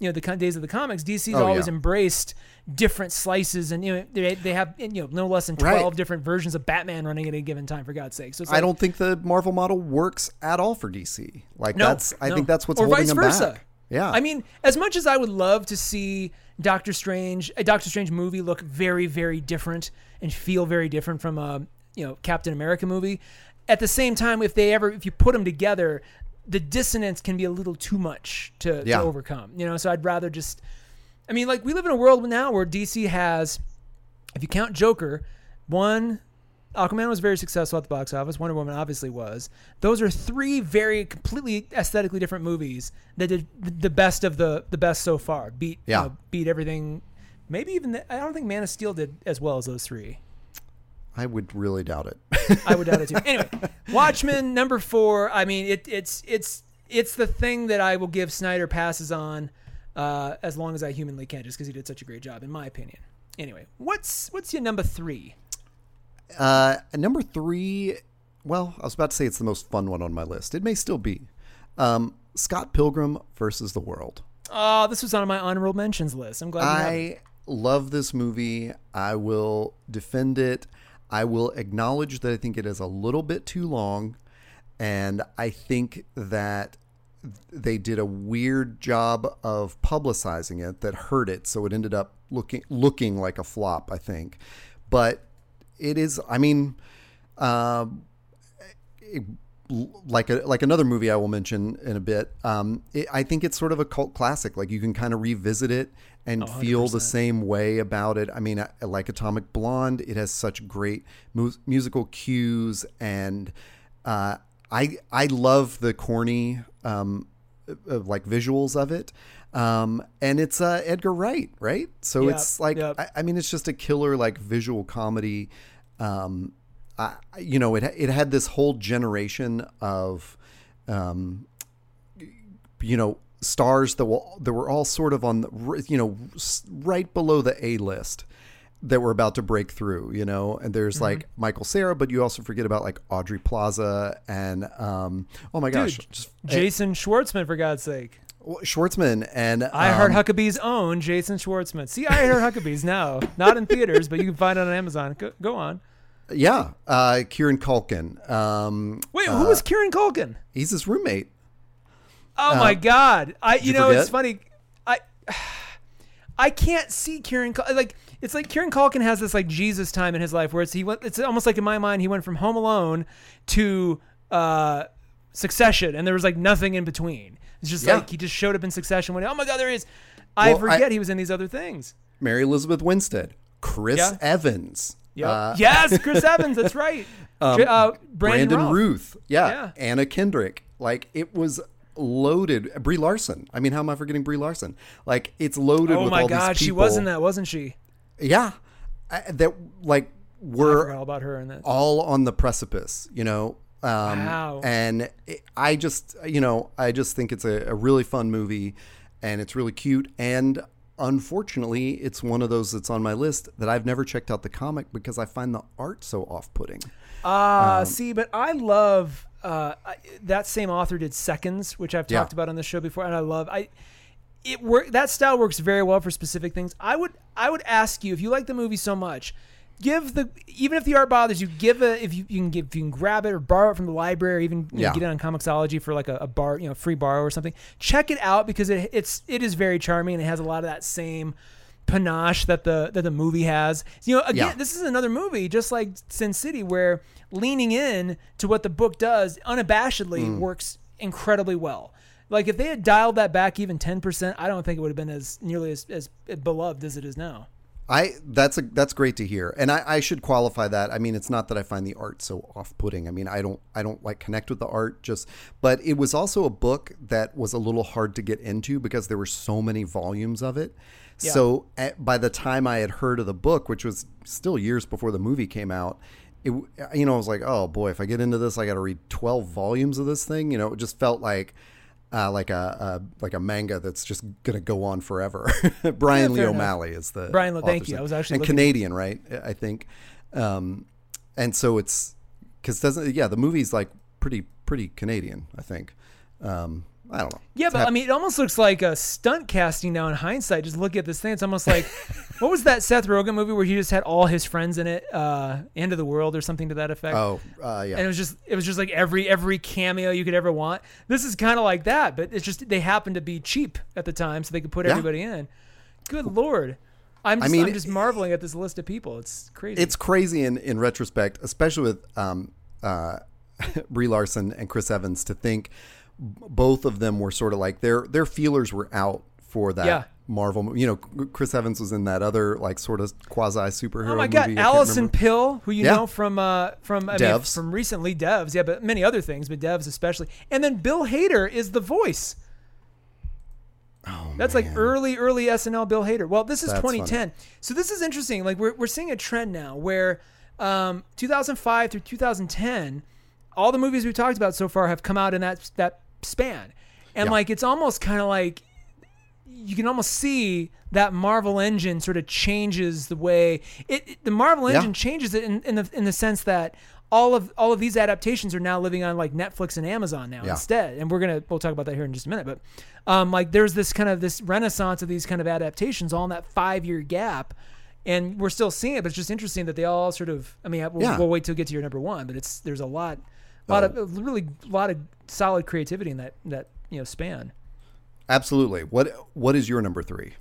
you know the days of the comics dc's Oh, always yeah. embraced different slices and you know they, they have you know no less than 12 Right. different versions of batman running at a given time for god's sake so it's I don't think the Marvel model works at all for DC. Like no, that's I no. think that's what's or holding vice them versa. back. Yeah. I mean, as much as I would love to see Doctor Strange, a Doctor Strange movie look very, very different and feel very different from a you know Captain America movie, at the same time, if they ever if you put them together, the dissonance can be a little too much to, Yeah. to overcome. You know, so I'd rather just. I mean, like we live in a world now where DC has, if you count Joker, one Aquaman was very successful at the box office. Wonder Woman obviously was. Those are three very completely aesthetically different movies that did the best of the the best so far. Beat you Yeah. know, beat everything. Maybe even the, I don't think Man of Steel did as well as those three. I would really doubt it. I would doubt it too. Anyway, Watchmen number four. I mean, it, it's it's it's the thing that I will give Snyder passes on uh, as long as I humanly can, just because he did such a great job, in my opinion. Anyway, what's what's your number three? Uh, number three, well, I was about to say it's the most fun one on my list. It may still be. Um, Scott Pilgrim versus the World. Oh, this was on my honorable mentions list. I'm glad. you have it. I love this movie. I will defend it. I will acknowledge that I think it is a little bit too long. And I think that they did a weird job of publicizing it that hurt it. So it ended up looking looking like a flop, I think. But it is, I mean, um, it- like a, like another movie I will mention in a bit. Um, it, I think it's sort of a cult classic. Like you can kind of revisit it and feel the same way about it. I mean, I, I like Atomic Blonde. It has such great mu- musical cues, and uh, I I love the corny um, uh, like visuals of it. Um, and it's uh, Edgar Wright, right? So Yep, it's like yep. I, I mean, it's just a killer like visual comedy. Um, I, you know, it it had this whole generation of, um, you know, stars that were that were all sort of on the you know right below the A list that were about to break through. You know, and there's Mm-hmm. like Michael Cera, but you also forget about like Aubrey Plaza and um, oh my gosh, just Jason Schwartzman, for God's sake. Schwartzman and I heard um, Huckabee's own Jason Schwartzman. See, I heard Huckabee's now, not in theaters, but you can find it on Amazon. Go, go on. yeah, uh, Kieran Culkin. Um, Wait, who was Kieran Culkin? he's his roommate. Oh my God! I, you you know, it's funny. I, I can't see Kieran like it's like Kieran Culkin has this like Jesus time in his life where it's he went. It's almost like in my mind he went from Home Alone to uh, Succession, and there was like nothing in between. It's just Yeah. like he just showed up in Succession. When oh my God, there he is. I Well, I- forget he was in these other things. Mary Elizabeth Winstead, Chris Yeah. Evans, Yeah. uh, yes, Chris Evans. That's right. J- uh, Brandon, Brandon Routh, yeah, Yeah. Anna Kendrick. Like it was loaded. Brie Larson. I mean, how am I forgetting Brie Larson? Like it's loaded. Oh my God, she was in that, wasn't she? Yeah, I, that like were all about her in that. all on the precipice, you know. Um, Wow. And it, I just, you know, I just think it's a, a really fun movie, and it's really cute. And unfortunately, it's one of those that's on my list that I've never checked out the comic because I find the art so off-putting. Ah, Um, see, but I love uh, I, that same author did Seconds, which I've Yeah. talked about on the show before, and I love I. It work that style works very well for specific things. I would I would ask you if you like the movie so much, give the even if the art bothers you, give a if you, you can give if you can grab it or borrow it from the library, or even you know, get it on Comixology for like a, a bar you know free borrow or something. Check it out because it it's it is very charming and it has a lot of that same panache that the that the movie has. You know, again, Yeah. this is another movie just like Sin City where leaning in to what the book does unabashedly Mm. works incredibly well. Like if they had dialed that back even 10%, I don't think it would have been as nearly as, as beloved as it is now. I that's a that's great to hear, and I, I should qualify that. I mean, it's not that I find the art so off-putting. I mean, I don't I don't like connect with the art, just but it was also a book that was a little hard to get into because there were so many volumes of it. So at, by the time I had heard of the book, which was still years before the movie came out, it you know I was like, oh boy, if I get into this, I got to read twelve volumes of this thing. You know, it just felt like. Uh, like a, a like a manga that's just gonna go on forever. Brian Yeah, Lee fair enough. O'Malley is the Brian Lee- thank you. I was actually and Canadian, right? I think, um, and so it's because doesn't yeah the movie's like pretty pretty Canadian. I think. Um, I don't know. Yeah, It's but hap- I mean, it almost looks like a stunt casting now in hindsight. Just look at this thing. It's almost like, what was that Seth Rogen movie where he just had all his friends in it? Uh, End of the World or something to that effect. oh uh, yeah. and it was just it was just like every every cameo you could ever want. This is kind of like that, but it's just they happened to be cheap at the time, so they could put Yeah. everybody in. Good lord, I'm just, I mean, am just marveling at this list of people. It's crazy. it's crazy in, in retrospect, especially with um, uh, Brie Larson and Chris Evans, to think both of them were sort of like their their feelers were out for that Yeah. Marvel. You know, Chris Evans was in that other like sort of quasi superhero. Oh my God, movie. Alison. Pill, who you Yeah. know from uh, from I mean, from recently Devs, yeah, but many other things, but Devs especially. And then Bill Hader is the voice. Oh, That's like early, early SNL Bill Hader. Well, this is That's 2010. So this is interesting. Like we're, we're seeing a trend now where um, 2005 through 2010, all the movies we've talked about so far have come out in that that span, and Yeah. like it's almost kind of like you can almost see that Marvel engine sort of changes the way it, it- the Marvel Yeah. engine changes it in, in the in the sense that all of all of these adaptations are now living on like Netflix and Amazon now Yeah. instead. And we're gonna we'll talk about that here in just a minute. But um, like there's this kind of this renaissance of these kind of adaptations all in that five year gap. And we're still seeing it, but it's just interesting that they all sort of. I mean, we'll, Yeah. we'll wait till we get to your number one, but it's there's a lot, lot Oh. of really a lot of solid creativity in that that you know span. Absolutely. What What is your number three?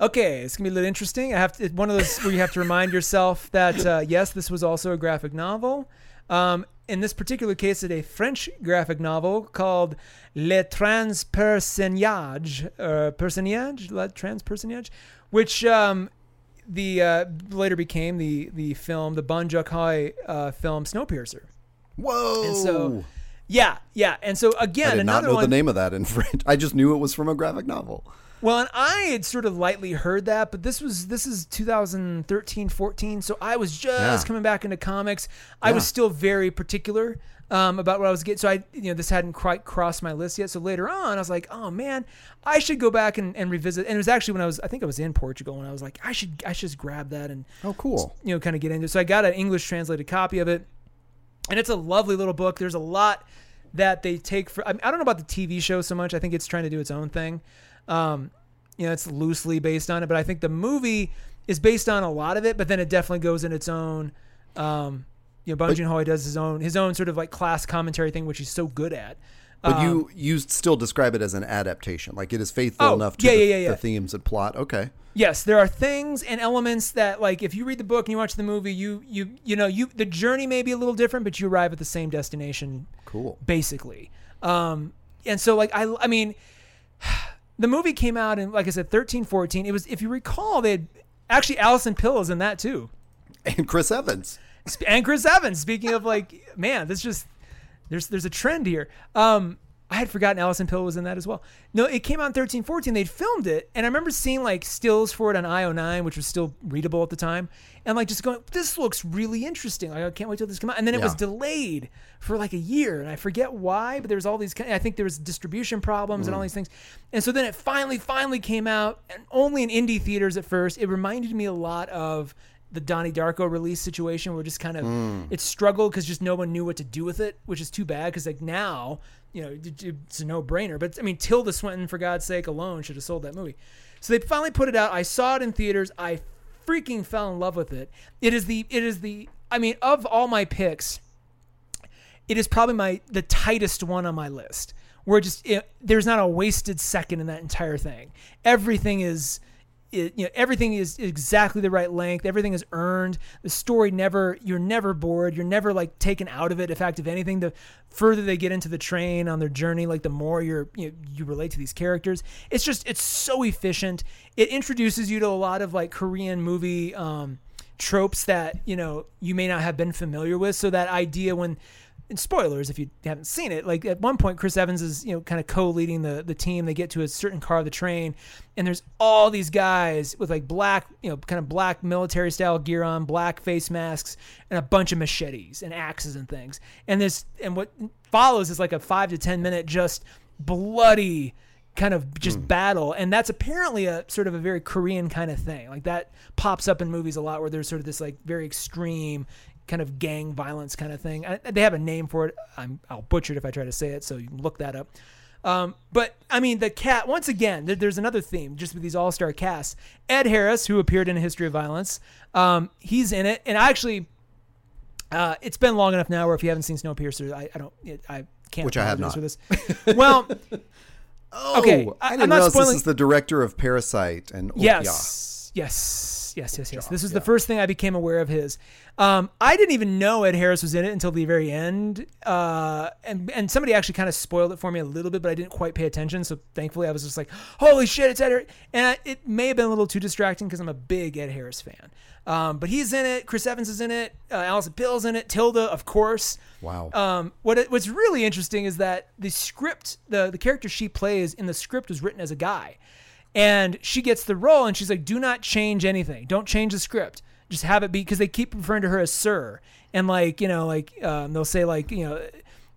Okay, it's gonna be a little interesting. I have to, it's one of those where you have to remind yourself that uh, yes, this was also a graphic novel. Um, in this particular case, it's a French graphic novel called Le Transperceneige, uh, Personnage, Le Transperceneige, which um, the uh, later became the the film, the Bong Joon-ho uh, film Snowpiercer. Whoa! And so, yeah, yeah, and so again, I did not know one. the name of that in French. I just knew it was from a graphic novel. Well, and I had sort of lightly heard that, but this was this is 2013, 14, so I was just Yeah. coming back into comics. I was still very particular um, about what I was getting, so I you know this hadn't quite crossed my list yet. So later on, I was like, oh man, I should go back and, and revisit. And it was actually when I was I think I was in Portugal, and I was like, I should I should just grab that and Oh, cool. you know kind of get into. it. So I got an English translated copy of it, and it's a lovely little book. There's a lot that they take for. I, mean, I don't know about the TV show so much. I think it's trying to do its own thing. Um, you know, it's loosely based on it, but I think the movie is based on a lot of it. But then it definitely goes in its own. Um, you know, Bong Joon Ho does his own his own sort of like class commentary thing, which he's so good at. But Um, you you still describe it as an adaptation, like it is faithful Oh, enough to yeah, the, yeah, yeah, the themes and plot. Okay. Yes, there are things and elements that like if you read the book and you watch the movie, you you you know you the journey may be a little different, but you arrive at the same destination Cool. basically. Um, and so like I I mean, the movie came out in like I said thirteen, fourteen. It was if you recall they had actually Alison Pill is in that too, And Chris Evans. And Chris Evans. Speaking of like man, this just there's there's a trend here. Um, I had forgotten Alison Pill was in that as well. No, it came out in 13, 14. They'd filmed it, and I remember seeing like stills for it on IO9, which was still readable at the time, and like just going, "This looks really interesting. Like I can't wait till this comes out." And then it was delayed for like a year, and I forget why, but there was all these. kind- I think there was distribution problems and all these things, and so then it finally, finally came out, and only in indie theaters at first. It reminded me a lot of the Donnie Darko release situation where just kind of mm. it struggled because just no one knew what to do with it, which is too bad because like now you know it's a no brainer. But I mean Tilda Swinton for God's sake alone should have sold that movie. So they finally put it out. I saw it in theaters. I freaking fell in love with it. It is the it is the I mean of all my picks, it is probably my the tightest one on my list. Where just it, there's not a wasted second in that entire thing. Everything is it, you know everything is exactly the right length. Everything is earned. The story never you're never bored. You're never like taken out of it in fact if anything. The further they get into the train on their journey like the more you're you, know, you relate to these characters. It's just it's so efficient. It introduces you to a lot of like korean movie um tropes that you know you may not have been familiar with. So that idea when and spoilers if you haven't seen it like at one point chris evans is you know kind of co-leading the the team. They get to a certain car of the train and there's all these guys with like black you know kind of black military style gear on black face masks and a bunch of machetes and axes and things. And this and what follows is like a five to ten minute just bloody kind of just hmm. battle. And that's apparently a sort of a very korean kind of thing. Like that pops up in movies a lot where there's sort of this like very extreme kind of gang violence kind of thing. I, they have a name for it. I'm, I'll butcher it if I try to say it, so you can look that up. Um, but I mean, the cat. Once again, there, there's another theme just with these all-star casts. Ed Harris, who appeared in A History of Violence, um, he's in it, and I actually, uh, it's been long enough now where if you haven't seen Snowpiercer, I, I don't, it, I can't. Which I have not. For this. Well, Oh, Okay, I- I I'm didn't not spoiling- this is the director of Parasite and Yes. Yes. Yes, yes, yes. This was the first thing I became aware of his. Um, I didn't even know Ed Harris was in it until the very end. Uh, and, and somebody actually kind of spoiled it for me a little bit, but I didn't quite pay attention. So thankfully, I was just like, holy shit, it's Ed Harris. And I, it may have been a little too distracting because I'm a big Ed Harris fan. Um, but he's in it. Chris Evans is in it. Uh, Alison Pill's in it. Tilda, of course. Wow. Um, what it, what's really interesting is that the script, the the character she plays in the script was written as a guy, and she gets the role, and she's like, "Do not change anything. Don't change the script. Just have it be." Because they keep referring to her as Sir, and like you know, like um, they'll say like you know,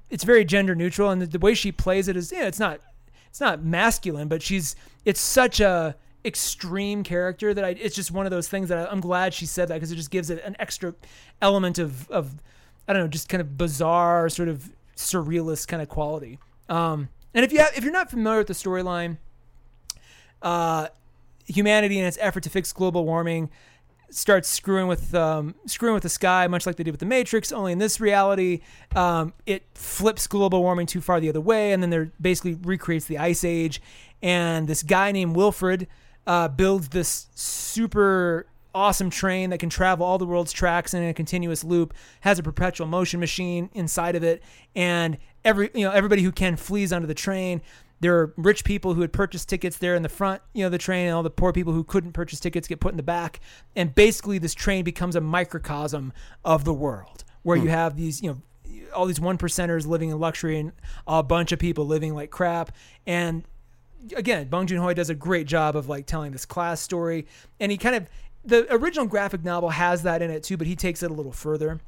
it's very gender neutral, and the, the way she plays it is, yeah, it's not it's not masculine, but she's it's such a extreme character that I it's just one of those things that I, I'm glad she said that because it just gives it an extra element of of I don't know, just kind of bizarre, sort of surrealist kind of quality. Um, and if you have, if you're not familiar with the storyline, uh, humanity in its effort to fix global warming starts screwing with um, screwing with the sky, much like they did with the Matrix. Only in this reality, um, it flips global warming too far the other way, and then there basically recreates the ice age. And this guy named Wilfred uh, builds this super awesome train that can travel all the world's tracks in a continuous loop. Has a perpetual motion machine inside of it, and every you know everybody who can flees onto the train there are rich people who had purchased tickets there in the front, you know, the train, and all the poor people who couldn't purchase tickets get put in the back. And basically, this train becomes a microcosm of the world, where you hmm. have these, you know, all these one percenters living in luxury and a bunch of people living like crap. And again, Bong Joon Ho does a great job of like telling this class story, and he kind of the original graphic novel has that in it too, but he takes it a little further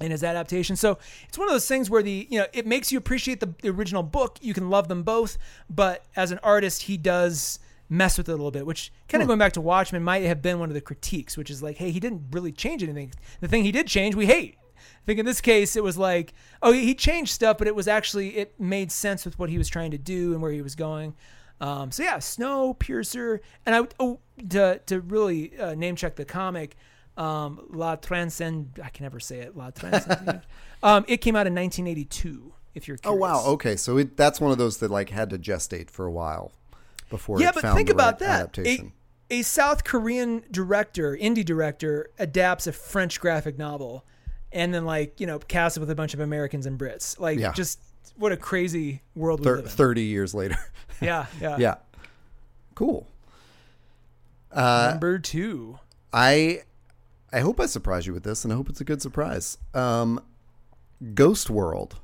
in his adaptation. So it's one of those things where the you know it makes you appreciate the, the original book. You can love them both, but as an artist, he does mess with it a little bit, which kind of going back to Watchmen might have been one of the critiques, which is like, hey, he didn't really change anything. The thing he did change, we hate. I think in this case, it was like, oh, he changed stuff, but it was actually it made sense with what he was trying to do and where he was going. Um, so yeah, Snowpiercer, and I would- oh to to really uh, name check the comic, um, La Transcend. I can never say it. La Transcend. um, it came out in 1982. If you're Oh wow. Okay, so it, that's one of those that like had to gestate for a while before. yeah, but think about right that. Adaptation. A, a South Korean director, indie director, adapts a French graphic novel, and then like you know casts it with a bunch of Americans and Brits. Like Yeah. just what a crazy world we Thir- live in. Thirty years later. yeah, yeah. yeah. Cool. Uh, Number two. I I hope I surprise you with this, and I hope it's a good surprise. Um, Ghost World.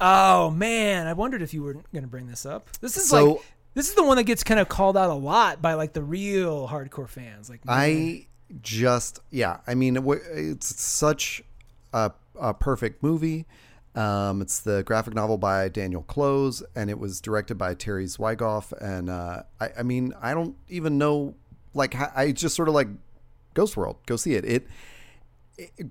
Oh man, I wondered if you were going to bring this up. This is So- like this is the one that gets kind of called out a lot by like the real hardcore fans. Like man, I just yeah. I mean, it's such a, a perfect movie. Um, it's the graphic novel by Daniel Clowes, and it was directed by Terry Zwigoff. And uh, I, I mean, I don't even know. Like, I just sort of like Ghost World. Go see it. It it,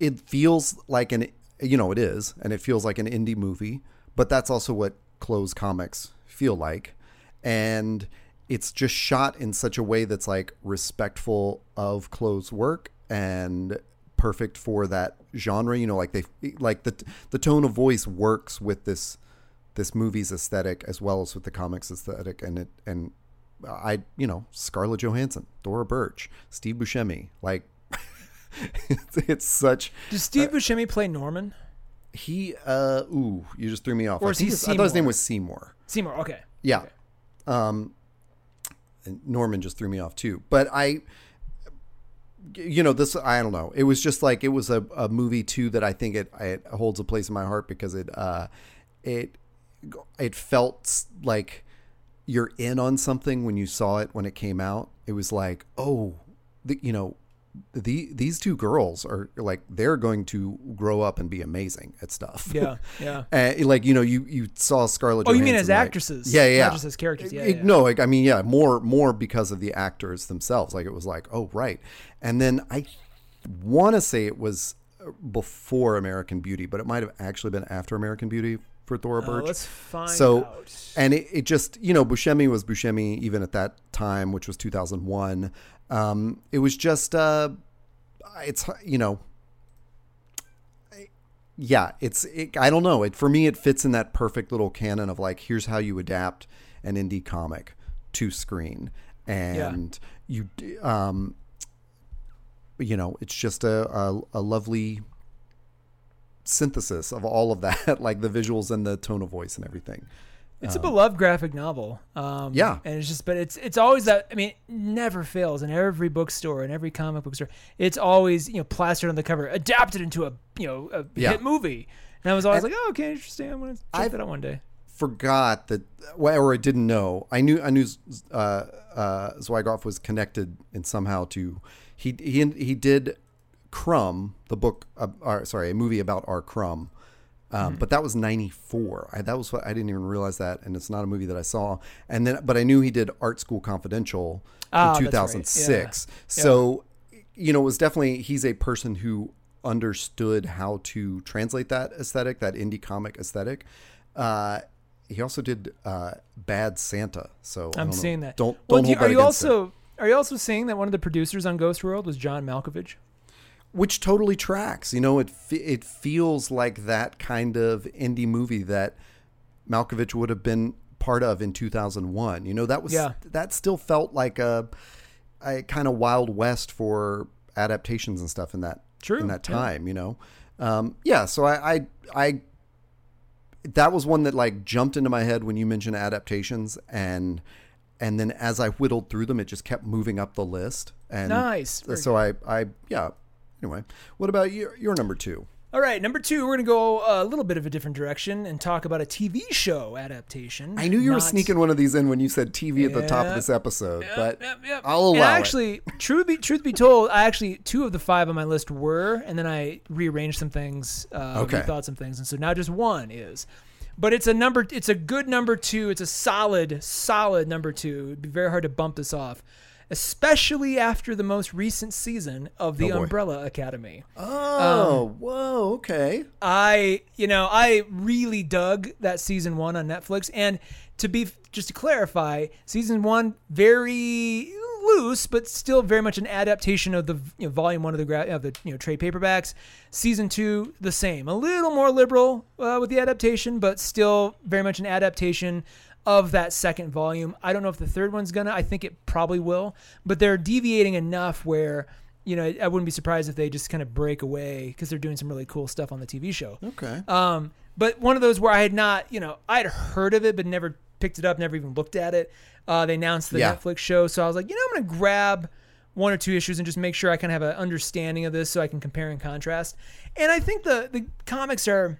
it feels like an you know it is, and it feels like an indie movie. But that's also what Clowes comics feel like, and it's just shot in such a way that's like respectful of Clowes work and perfect for that genre. You know, like they like the the tone of voice works with this this movie's aesthetic as well as with the comics aesthetic, and it and I you know Scarlett Johansson, Thora Birch, Steve Buscemi, like it's, it's such Does Steve Buscemi play Norman? he uh ooh you just threw me off. Or I, is think he his- I thought his name was Seymour. Seymour. Okay. Yeah. Okay. Um, Norman just threw me off too. But I, you know, this I don't know. It was just like it was a, a movie too that I think it it holds a place in my heart because it uh it it felt like you're in on something when you saw it when it came out. It was like oh, the, you know. The, these two girls are like they're going to grow up and be amazing at stuff. Yeah. Yeah. Uh, like you know, you you saw Scarlett. Oh, you mean Johansson, as like- actresses? Yeah, yeah. Not just as characters. Yeah. It- yeah. No, like I mean, yeah, more more because of the actors themselves. Like it was like, oh right, and then I want to say it was before American Beauty, but it might have actually been after American Beauty for Thora Uh, let's find so, out. and it, it just you know Buscemi was Buscemi even at that time, which was 2001. Um, it was just uh, it's you know yeah, it's it, I don't know. It for me it fits in that perfect little canon of like here's how you adapt an indie comic to screen, and you um you know it's just a, a a lovely synthesis of all of that, like the visuals and the tone of voice and everything. It's a beloved graphic novel. Um, Yeah. and it's just, but it's it's always that. I mean, it never fails in every bookstore and every comic book store. It's always you know plastered on the cover, adapted into a you know a Yeah. hit movie. And I was always And- like, oh, okay, interesting. I'm gonna check I've- that out one day. forgot that, well, or I didn't know. I knew I knew uh, uh, Zwigoff was connected in somehow to he he he did Crumb, the book, uh, or, sorry, a movie about R. Crumb. Um, Mm-hmm. But that was '94. I, that was what I didn't even realize that, and it's not a movie that I saw. And then, but I knew he did Art School Confidential Ah, in that's right. 2006. So, you know, it was definitely he's a person who understood how to translate that aesthetic, that indie comic aesthetic. Uh, he also did uh, Bad Santa. So I'm don't that. Don't Well, don't do you, are you against it. also are you also saying that one of the producers on Ghost World was John Malkovich? Which totally tracks. You know, it it feels like that kind of indie movie that Malkovich would have been part of in 2001. You know, that was Yeah. that still felt like a a kind of wild west for adaptations and stuff in that True, in that yeah. time. You know, um, yeah. So I, I I that was one that like jumped into my head when you mentioned adaptations and and then as I whittled through them, it just kept moving up the list. And Nice. Very so I, I, yeah. Anyway, what about your your number two? All right, number two, we're gonna go a little bit of a different direction and talk about a TV show adaptation. I knew you were sneaking one of these in when you said TV at the top of this episode, but. I'll And allow it. actually, truth be truth be told, I actually two of the five on my list were, and then I rearranged some things, uh, Okay. rethought some things, and so now just one is. But it's a number. It's a good number two. It's a solid, solid number two. It'd be very hard to bump this off, especially after the most recent season of the Oh. Umbrella Academy. Oh, Um, whoa, okay. I, you know, I really dug that season one on Netflix. And to be, just to clarify, season one, very loose, but still very much an adaptation of the you know, volume one of the, gra- of the you know, trade paperbacks. Season two, the same. A little more liberal uh, with the adaptation, but still very much an adaptation of that second volume. I don't know if the third one's gonna. I think it probably will, but they're deviating enough where you know I wouldn't be surprised if they just kind of break away because they're doing some really cool stuff on the TV show. Okay. Um, but one of those where I had not, you know, I had heard of it but never picked it up, never even looked at it. Uh, they announced the Yeah. Netflix show, so I was like, you know, I'm gonna grab one or two issues and just make sure I kind of have an understanding of this so I can compare and contrast. And I think the the comics are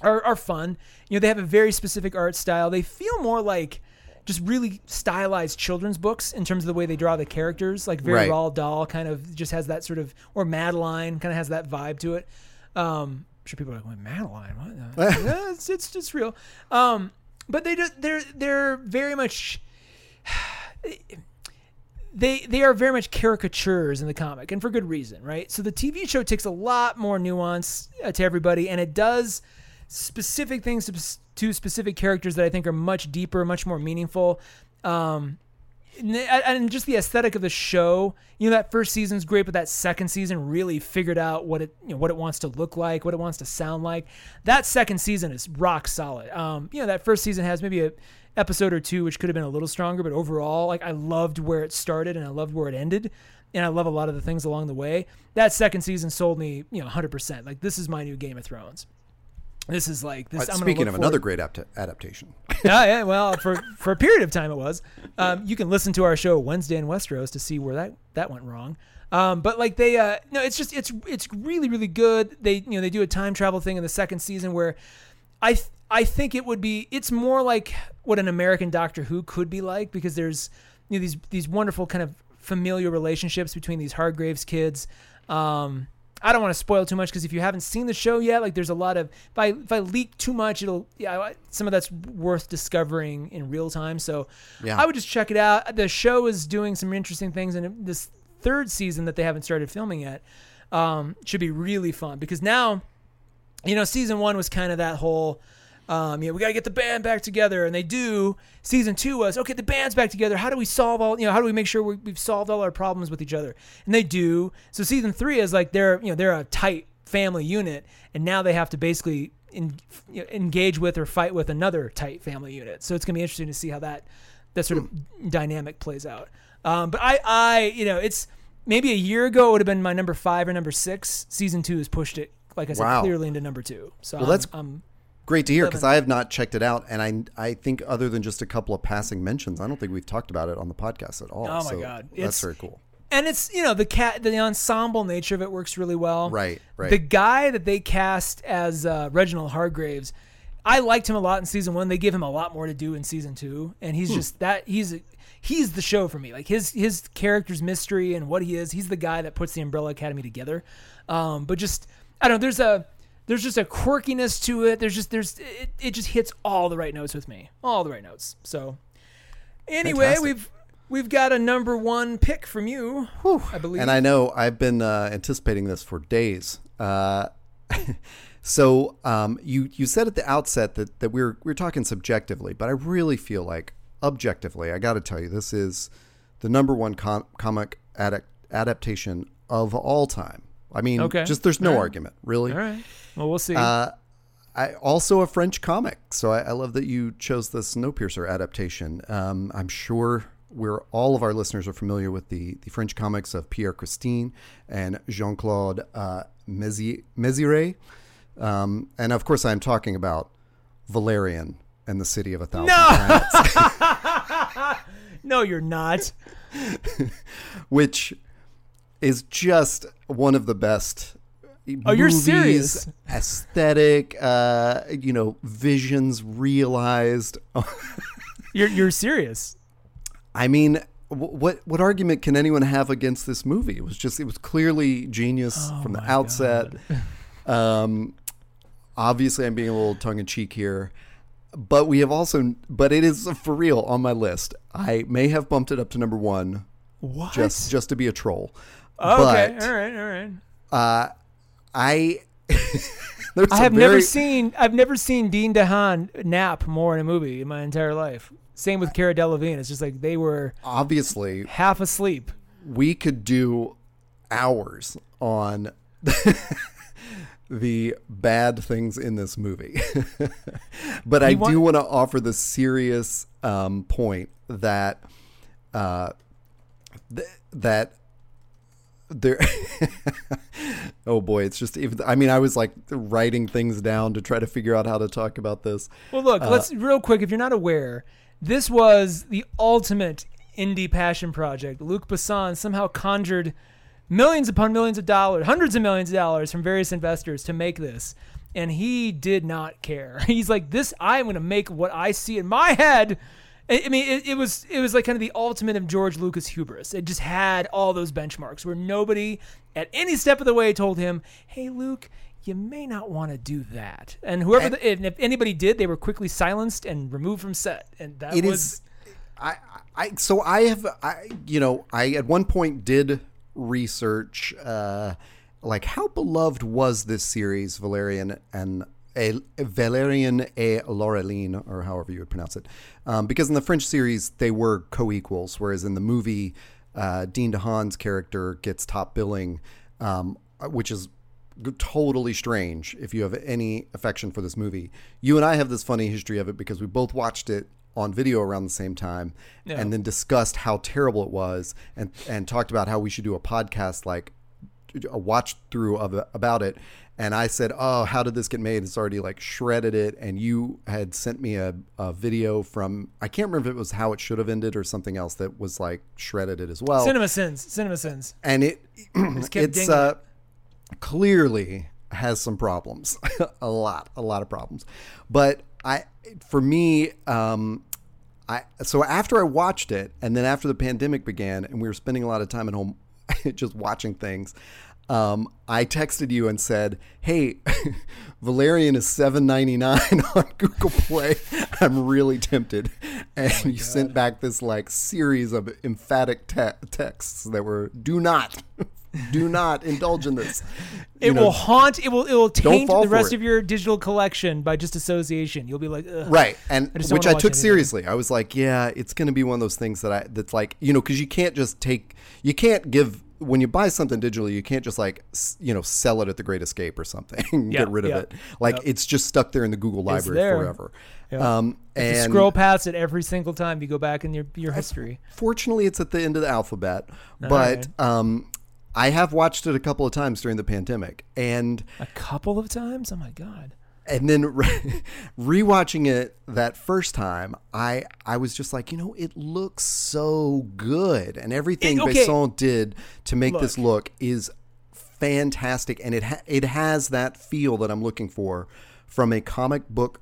are, are fun. You know, they have a very specific art style. They feel more like just really stylized children's books in terms of the way they draw the characters, like very Right. Roald Dahl kind of just has that sort of, or Madeline kind of has that vibe to it. Um, I'm sure people are like, "What, Madeline? What? Yeah, it's, it's it's real. Um, but they just they're they're very much they they are very much caricatures in the comic and for good reason right so the tv show takes a lot more nuance uh, to everybody and it does specific things to, specific characters that i think are much deeper much more meaningful um and and just the aesthetic of the show. You know, that first season's great, but that second season really figured out what it you know what it wants to look like, what it wants to sound like. That second season is rock solid. Um, you know, that first season has maybe a episode or two which could have been a little stronger, but overall, like I loved where it started and I loved where it ended, and I love a lot of the things along the way. That second season sold me, you know, 100%. Like this is my new Game of Thrones. This is like this. I'm Speaking of another great apt- adaptation, yeah, yeah. Well, for for a period of time it was. Um, you can listen to our show Wednesday in Westeros to see where that that went wrong. Um, but like they, uh, no, it's just it's it's really really good. They you know they do a time travel thing in the second season where I th- I think it would be it's more like what an American Doctor Who could be like because there's you know these these wonderful kind of familial relationships between these Hargreeves kids. Um, I don't want to spoil too much because if you haven't seen the show yet, like there's a lot of if I if I leak too much, it'll yeah some of that's worth discovering in real time. So Yeah. I would just check it out. The show is doing some interesting things, and this third season that they haven't started filming yet um, should be really fun because now you know, season one was kind of that whole, um, you know, we got to get the band back together, and they do. Season two was okay, the band's back together. How do we solve all, you know, how do we make sure we, we've solved all our problems with each other? And they do. So season three is like they're, you know, they're a tight family unit, and now they have to basically in, you know, engage with or fight with another tight family unit. So it's gonna be interesting to see how that that sort of dynamic plays out. Um, but I, I, you know, it's maybe a year ago it would have been my number five or number six. Season two has pushed it, like I said, Wow. clearly into number two. So Well, I'm, that's- I'm great to hear because I have not checked it out, and I I think other than just a couple of passing mentions, I don't think we've talked about it on the podcast at all. Oh my So God. that's It's- very cool. and it's you know the cat the ensemble nature of it works really well. Right, right. The guy that they cast as uh, Reginald Hargreeves, I liked him a lot in season one. They give him a lot more to do in season two, and Hmm. he's just that he's he's the show for me. Like his his character's mystery and what he is. He's the guy that puts the Umbrella Academy together. Um, but just I don't know. There's a there's just a quirkiness to it. There's just there's it, it just hits all the right notes with me. All the right notes. So anyway, Fantastic. we've we've got a number one pick from you. I believe. And I know I've been uh, anticipating this for days. Uh, so um, you you said at the outset that, that we're we're talking subjectively, but I really feel like objectively, I got to tell you, this is the number one com- comic adapt- adaptation of all time. I mean, Okay. just there's no right. argument, really. All right. Well, we'll see. Uh, I also a French comic, so I, I love that you chose the Snowpiercer adaptation. Um, I'm sure we're all of our listeners are familiar with the the French comics of Pierre Christin and Jean Claude uh, Mézières, um, and of course I'm talking about Valerian and the City of a Thousand Planets, no, you're not. which is just one of the best. Oh, you're serious? Aesthetic, uh, you know, visions realized. You're you're serious. I mean, what what argument can anyone have against this movie? It was just it was clearly genius Oh from the outset. Um, obviously, I'm being a little tongue in cheek here, but we have also, but it is for real on my list. I may have bumped it up to number one What? just just to be a troll. Oh, okay. but all right. All right. uh, I I have never seen I've never seen Dane DeHaan nap more in a movie in my entire life. Same with Cara Delevingne. It's just like they were obviously half asleep. we could do hours on the bad things in this movie. but I want- do want to offer the serious um, point that uh, th- that there oh boy it's just if, i mean i was like writing things down to try to figure out how to talk about this Well, look, Uh, let's real quick. If you're not aware, this was the ultimate indie passion project. Luc Besson somehow conjured millions upon millions of dollars, hundreds of millions of dollars from various investors to make this, and he did not care. He's like, "This, I'm going to make what I see in my head." I I mean, it, it was it was like kind of the ultimate of George Lucas hubris. It just had all those benchmarks where nobody at any step of the way told him, "Hey, Luke." You may not want to do that, and whoever, the, and if anybody did, they were quickly silenced and removed from set. And that It was is. I, I so I have I you know I at one point did research uh like how beloved was this series Valerian and a, Valerian et Laureline, or however you would pronounce it, um, because in the French series they were co-equals, whereas in the movie, uh, Dane DeHaan's character gets top billing, um, which is totally strange if you have any affection for this movie. You and I have this funny history of it because we both watched it on video around the same time Yeah. and then discussed how terrible it was and and talked about how we should do a podcast like a watch through of about it and I said, "Oh, how did this get made?" It's already like shredded it, and you had sent me a, a video from I can't remember if it was how it should have ended or something else that was like shredded it as well. Cinema sins. Cinema sins. and it it's uh, clearly has some problems, a lot, a lot of problems. But I, for me, um, I so after I watched it, and then after the pandemic began, and we were spending a lot of time at home just watching things. Um, I texted you and said, "Hey, Valerian is seven ninety nine on Google Play. I'm really tempted." And you sent back this like series of emphatic te- texts that were, "Do not, do not indulge in this." It You know, will haunt. It will. It will taint the rest of your digital collection by just association. You'll be like, right and I which i took anything. seriously i was like yeah it's going to be one of those things that i that's like you know because you can't just take you can't give when you buy something digitally you can't just like you know sell it at the great escape or something Yeah, get rid of yeah, it like it's just stuck there in the google library forever Yeah. um You and scroll past it every single time you go back in your your history. fortunately it's at the end of the alphabet but right. um i have watched it a couple of times during the pandemic and A couple of times. Oh my god. And then re- rewatching it that first time, I I was just like, you know, it looks so good, and everything It- okay. Besson did to make this Look. look is fantastic, and it ha- it has that feel that I'm looking for from a comic book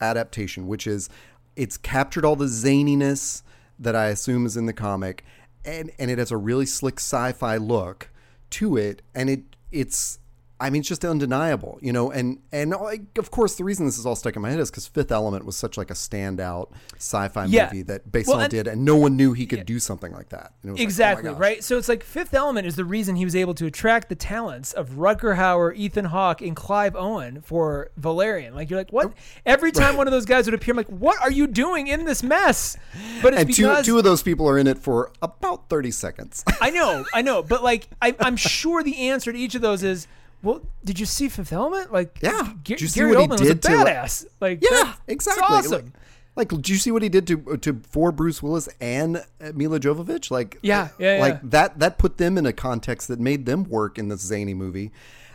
adaptation, which is it's captured all the zaniness that I assume is in the comic, and and it has a really slick sci-fi look to it, and it it's I mean it's just undeniable, you know, and and like, of course the reason this is all stuck in my head is because Fifth Element was such like a standout sci-fi Yeah. movie that Besson Well, and- did, and no one knew he could do something like that. Was like, oh Exactly, right? So it's like Fifth Element is the reason he was able to attract the talents of Rutger Hauer, Ethan Hawke, and Clive Owen for Valerian. Like you're like, what? Every time one of those guys would appear, I'm like, what are you doing in this mess? But it's And two two of those people are in it for about thirty seconds. I know, I know, but like I, I'm sure the answer to each of those is, well, did you see Fifth Element? Like, Yeah. Did you see Gary what he Oldman did was a to, badass. Like, Yeah, exactly. It's awesome. Like, like, did you see what he did to to for Bruce Willis and uh, Milla Jovovich? Like, Yeah, yeah, like yeah. that that put them in a context that made them work in this zany movie.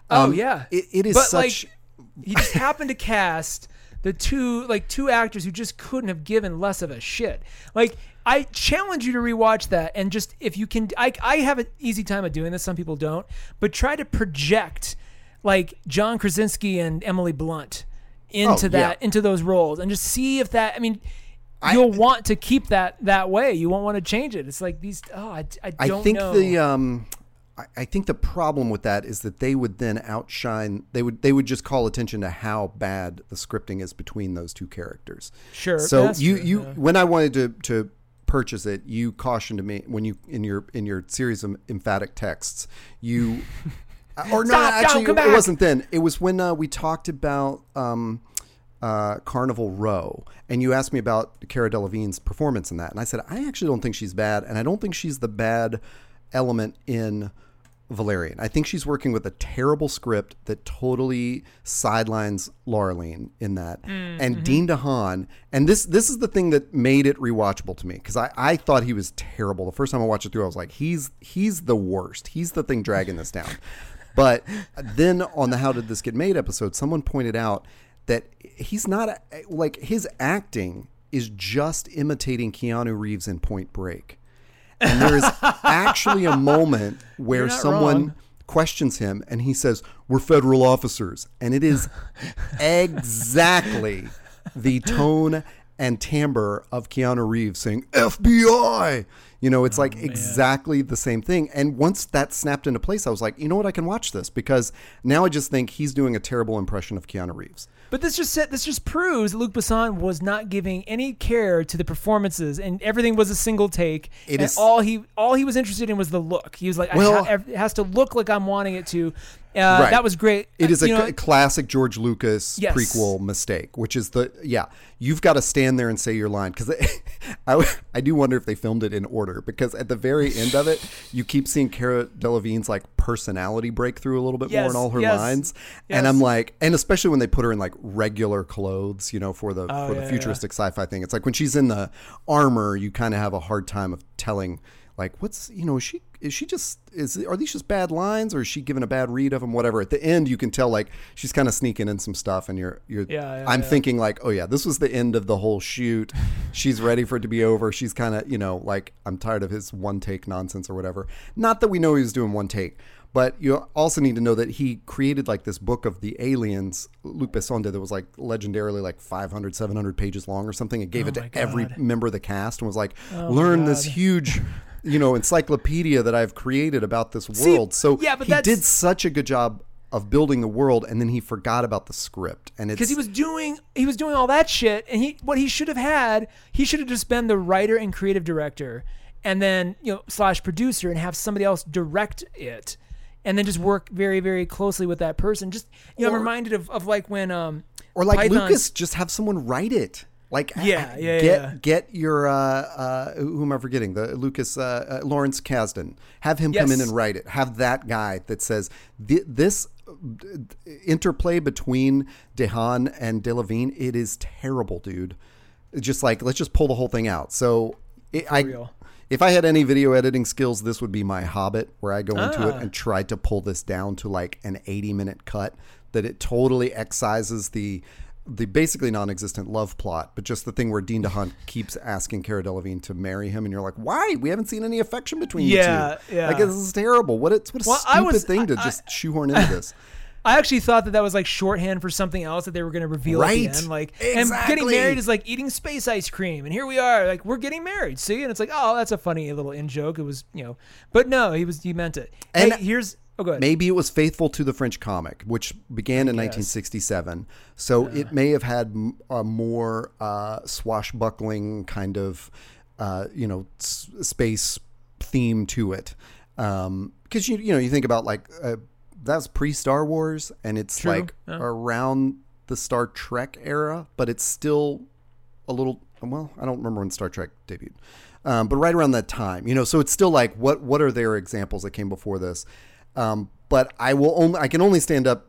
Oh Um, yeah, it, it is But, such. Like, he just happened to cast the two like two actors who just couldn't have given less of a shit. Like I challenge you to rewatch that and just if you can, I I have an easy time of doing this. Some people don't, but try to project like John Krasinski and Emily Blunt into Oh, that yeah. into those roles and just see if that. I mean. You'll want to keep that that way. You won't want to change it. It's like these. Oh, I, I I don't think know. the um, I, I think the problem with that is that they would then outshine. They would they would just call attention to how bad the scripting is between those two characters. Sure, So you true, you yeah. when I wanted to to purchase it, you cautioned me when you in your in your series of emphatic texts you. Or no, Stop, actually, it back. wasn't then. It was when uh, we talked about um, uh, Carnival Row, and you asked me about Cara Delevingne's performance in that, and I said I actually don't think she's bad, and I don't think she's the bad element in Valerian. I think she's working with a terrible script that totally sidelines Laureline in that, mm, and mm-hmm. Dane DeHaan. And this this is the thing that made it rewatchable to me because I, I thought he was terrible the first time I watched it through. I was like, he's he's the worst. He's the thing dragging this down. But then on the How Did This Get Made episode, someone pointed out that he's not like his acting is just imitating Keanu Reeves in Point Break. And there is actually a moment where someone wrong. questions him and he says, We're federal officers. And it is exactly the tone and timbre of Keanu Reeves saying, FBI. You know, it's like exactly the same thing. And once that snapped into place, I was like, you know what? I can watch this because now I just think he's doing a terrible impression of Keanu Reeves. But this just said this just proves that Luc Besson was not giving any care to the performances, and everything was a single take. It and is- all he all he was interested in was the look. He was like, Well- ha- it has to look like I'm wanting it to. Uh, Right. That was great. It is a know, cl- classic George Lucas Yes. prequel mistake, which is the yeah. You've got to stand there and say your line because I, I do wonder if they filmed it in order because at the very end of it, you keep seeing Cara Delevingne's like personality break through a little bit more in all her yes, lines, yes. and I'm like, and especially when they put her in like regular clothes, you know, for the Oh, for yeah, the yeah. futuristic sci-fi thing. It's like when she's in the armor, you kind of have a hard time of telling. Like what's you know is she is she just is are these just bad lines or is she giving a bad read of them whatever? At the end you can tell like she's kind of sneaking in some stuff and you're you're Yeah, yeah, I'm yeah. thinking like oh yeah this was the end of the whole shoot. She's ready for it to be over. She's kind of you know like I'm tired of his one take nonsense or whatever. Not that we know he was doing one take but you also need to know that he created like this book of the aliens Luc Besson did that was like legendarily like 500 700 pages long or something. And gave it Oh my to every member of the cast and was like Oh learn this huge you know encyclopedia that I've created about this See, world. so yeah, but he did such a good job of building the world, and then he forgot about the script. And it's because he was doing he was doing all that shit and he what he should have had he should have just been the writer and creative director and then you know slash producer and have somebody else direct it and then just work very very closely with that person just you know Or- i'm reminded of, of like when um or like Python- Lucas, just have someone write it. Like Yeah, yeah, get yeah. get your uh, uh, who am I forgetting? The Lucas uh, uh, Lawrence Kasdan. Have him come in and write it. Have that guy that says "Th- this interplay between DeHaan and Delevingne. It is terrible, dude. Just like let's just pull the whole thing out. So it, I. real. If I had any video editing skills, this would be my Hobbit, where I go into it Ah. and try to pull this down to like an 80 minute cut that it totally excises the the basically non-existent love plot, but just the thing where Dean DeHaan keeps asking Cara Delevingne to marry him, and you're like, why? We haven't seen any affection between Yeah, you two. yeah. Like this is terrible. What? It's what a Well, stupid was- thing to I- just shoehorn into this. I actually thought that that was like shorthand for something else that they were going to reveal at the end. Like, and getting married is like eating space ice cream, and here we are, like we're getting married. See, and it's like, oh, that's a funny little in joke. It was, you know, but no, he was he meant it. And- hey, here's oh. Maybe it was faithful to the French comic, which began in 1967. So it may have had a more uh, swashbuckling kind of, uh, you know, s- space theme to it. Because you you know you think about like uh, that's pre Star Wars, and it's True, like yeah. around the Star Trek era, but it's still a little well i don't remember when star trek debuted um, but right around that time you know so it's still like what what are their examples that came before this um, but i will only i can only stand up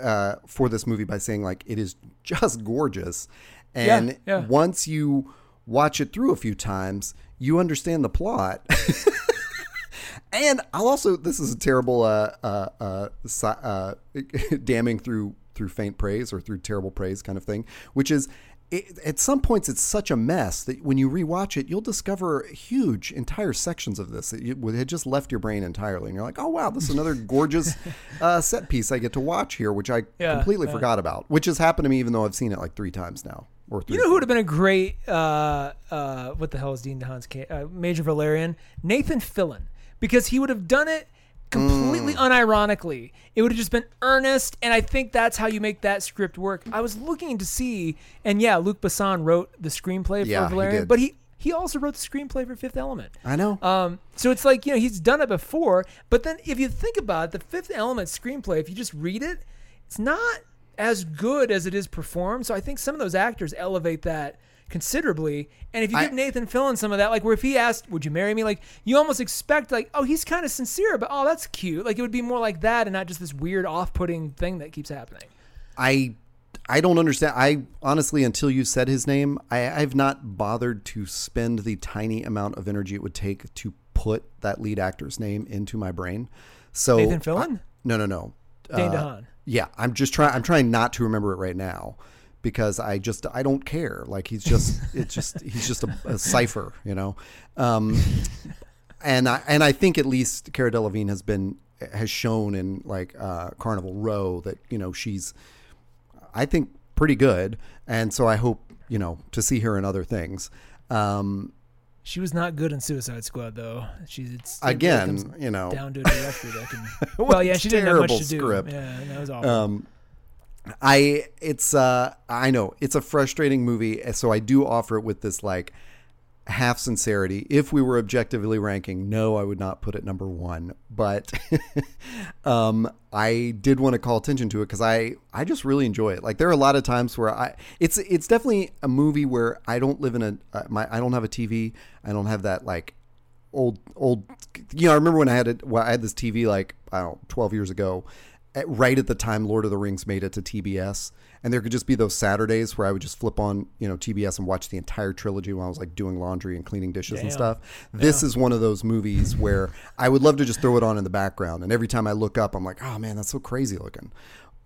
uh, for this movie by saying like it is just gorgeous and yeah. once you watch it through a few times you understand the plot and I'll also this is a terrible uh, uh, uh, uh, damning through through faint praise or through terrible praise kind of thing, which is it, at some points it's such a mess that when you rewatch it, you'll discover huge entire sections of this that you, had just left your brain entirely, and you're like, oh wow, this is another gorgeous uh, set piece I get to watch here, which I Yeah, completely yeah. forgot about, which has happened to me even though I've seen it like three times now or three. You know who would have been a great uh, uh, what the hell is Dean DeHaan's ca- uh, Major Valerian? Nathan Fillion, because he would have done it completely Mm. unironically. It would have just been earnest, and I think that's how you make that script work. I was looking to see, and yeah, Luc Besson wrote the screenplay Yeah, for he Valerian, did. but he he also wrote the screenplay for Fifth Element. I know. Um, so it's like you know he's done it before, but then if you think about it, the Fifth Element screenplay, if you just read it, it's not as good as it is performed. So I think some of those actors elevate that considerably. And if you I- Nathan Fillion some of that, like where if he asked, "Would you marry me?" Like you almost expect like, oh, he's kind of sincere, but oh, that's cute. Like it would be more like that, and not just this weird, off-putting thing that keeps happening. I I don't understand. I honestly, until you said his name, I, I've not bothered to spend the tiny amount of energy it would take to put that lead actor's name into my brain. So Nathan Fillion? I- no, no, no. Dane Uh, DeHaan. Yeah, I'm just trying. I'm trying not to remember it right now because I just I don't care. Like he's just it's just he's just a, a cipher, you know. Um, and I and I think at least Cara Delevingne has been has shown in like uh, Carnival Row that you know she's I think pretty good, and so I hope you know to see her in other things. Um, She was not good in Suicide Squad, though. She's it's, really again, you know, down to a director that can. well, yeah, she didn't have much to do. script. Yeah, that was awful. um, I it's uh I know it's a frustrating movie, so I do offer it with this like half sincerity, if we were objectively ranking, no, I would not put it number one. But um, I did want to call attention to it because I I just really enjoy it. Like there are a lot of times where I it's it's definitely a movie where I don't live in a uh, my I don't have a TV. I don't have that like old old you know I remember when I had it well, I had this TV like I don't know, 12 years ago at, right at the time Lord of the Rings made it to TBS and there could just be those Saturdays where I would just flip on you know TBS and watch the entire trilogy while I was like doing laundry and cleaning dishes and stuff. This is one of those movies where I would love to just throw it on in the background. And every time I look up I'm like oh man that's so crazy looking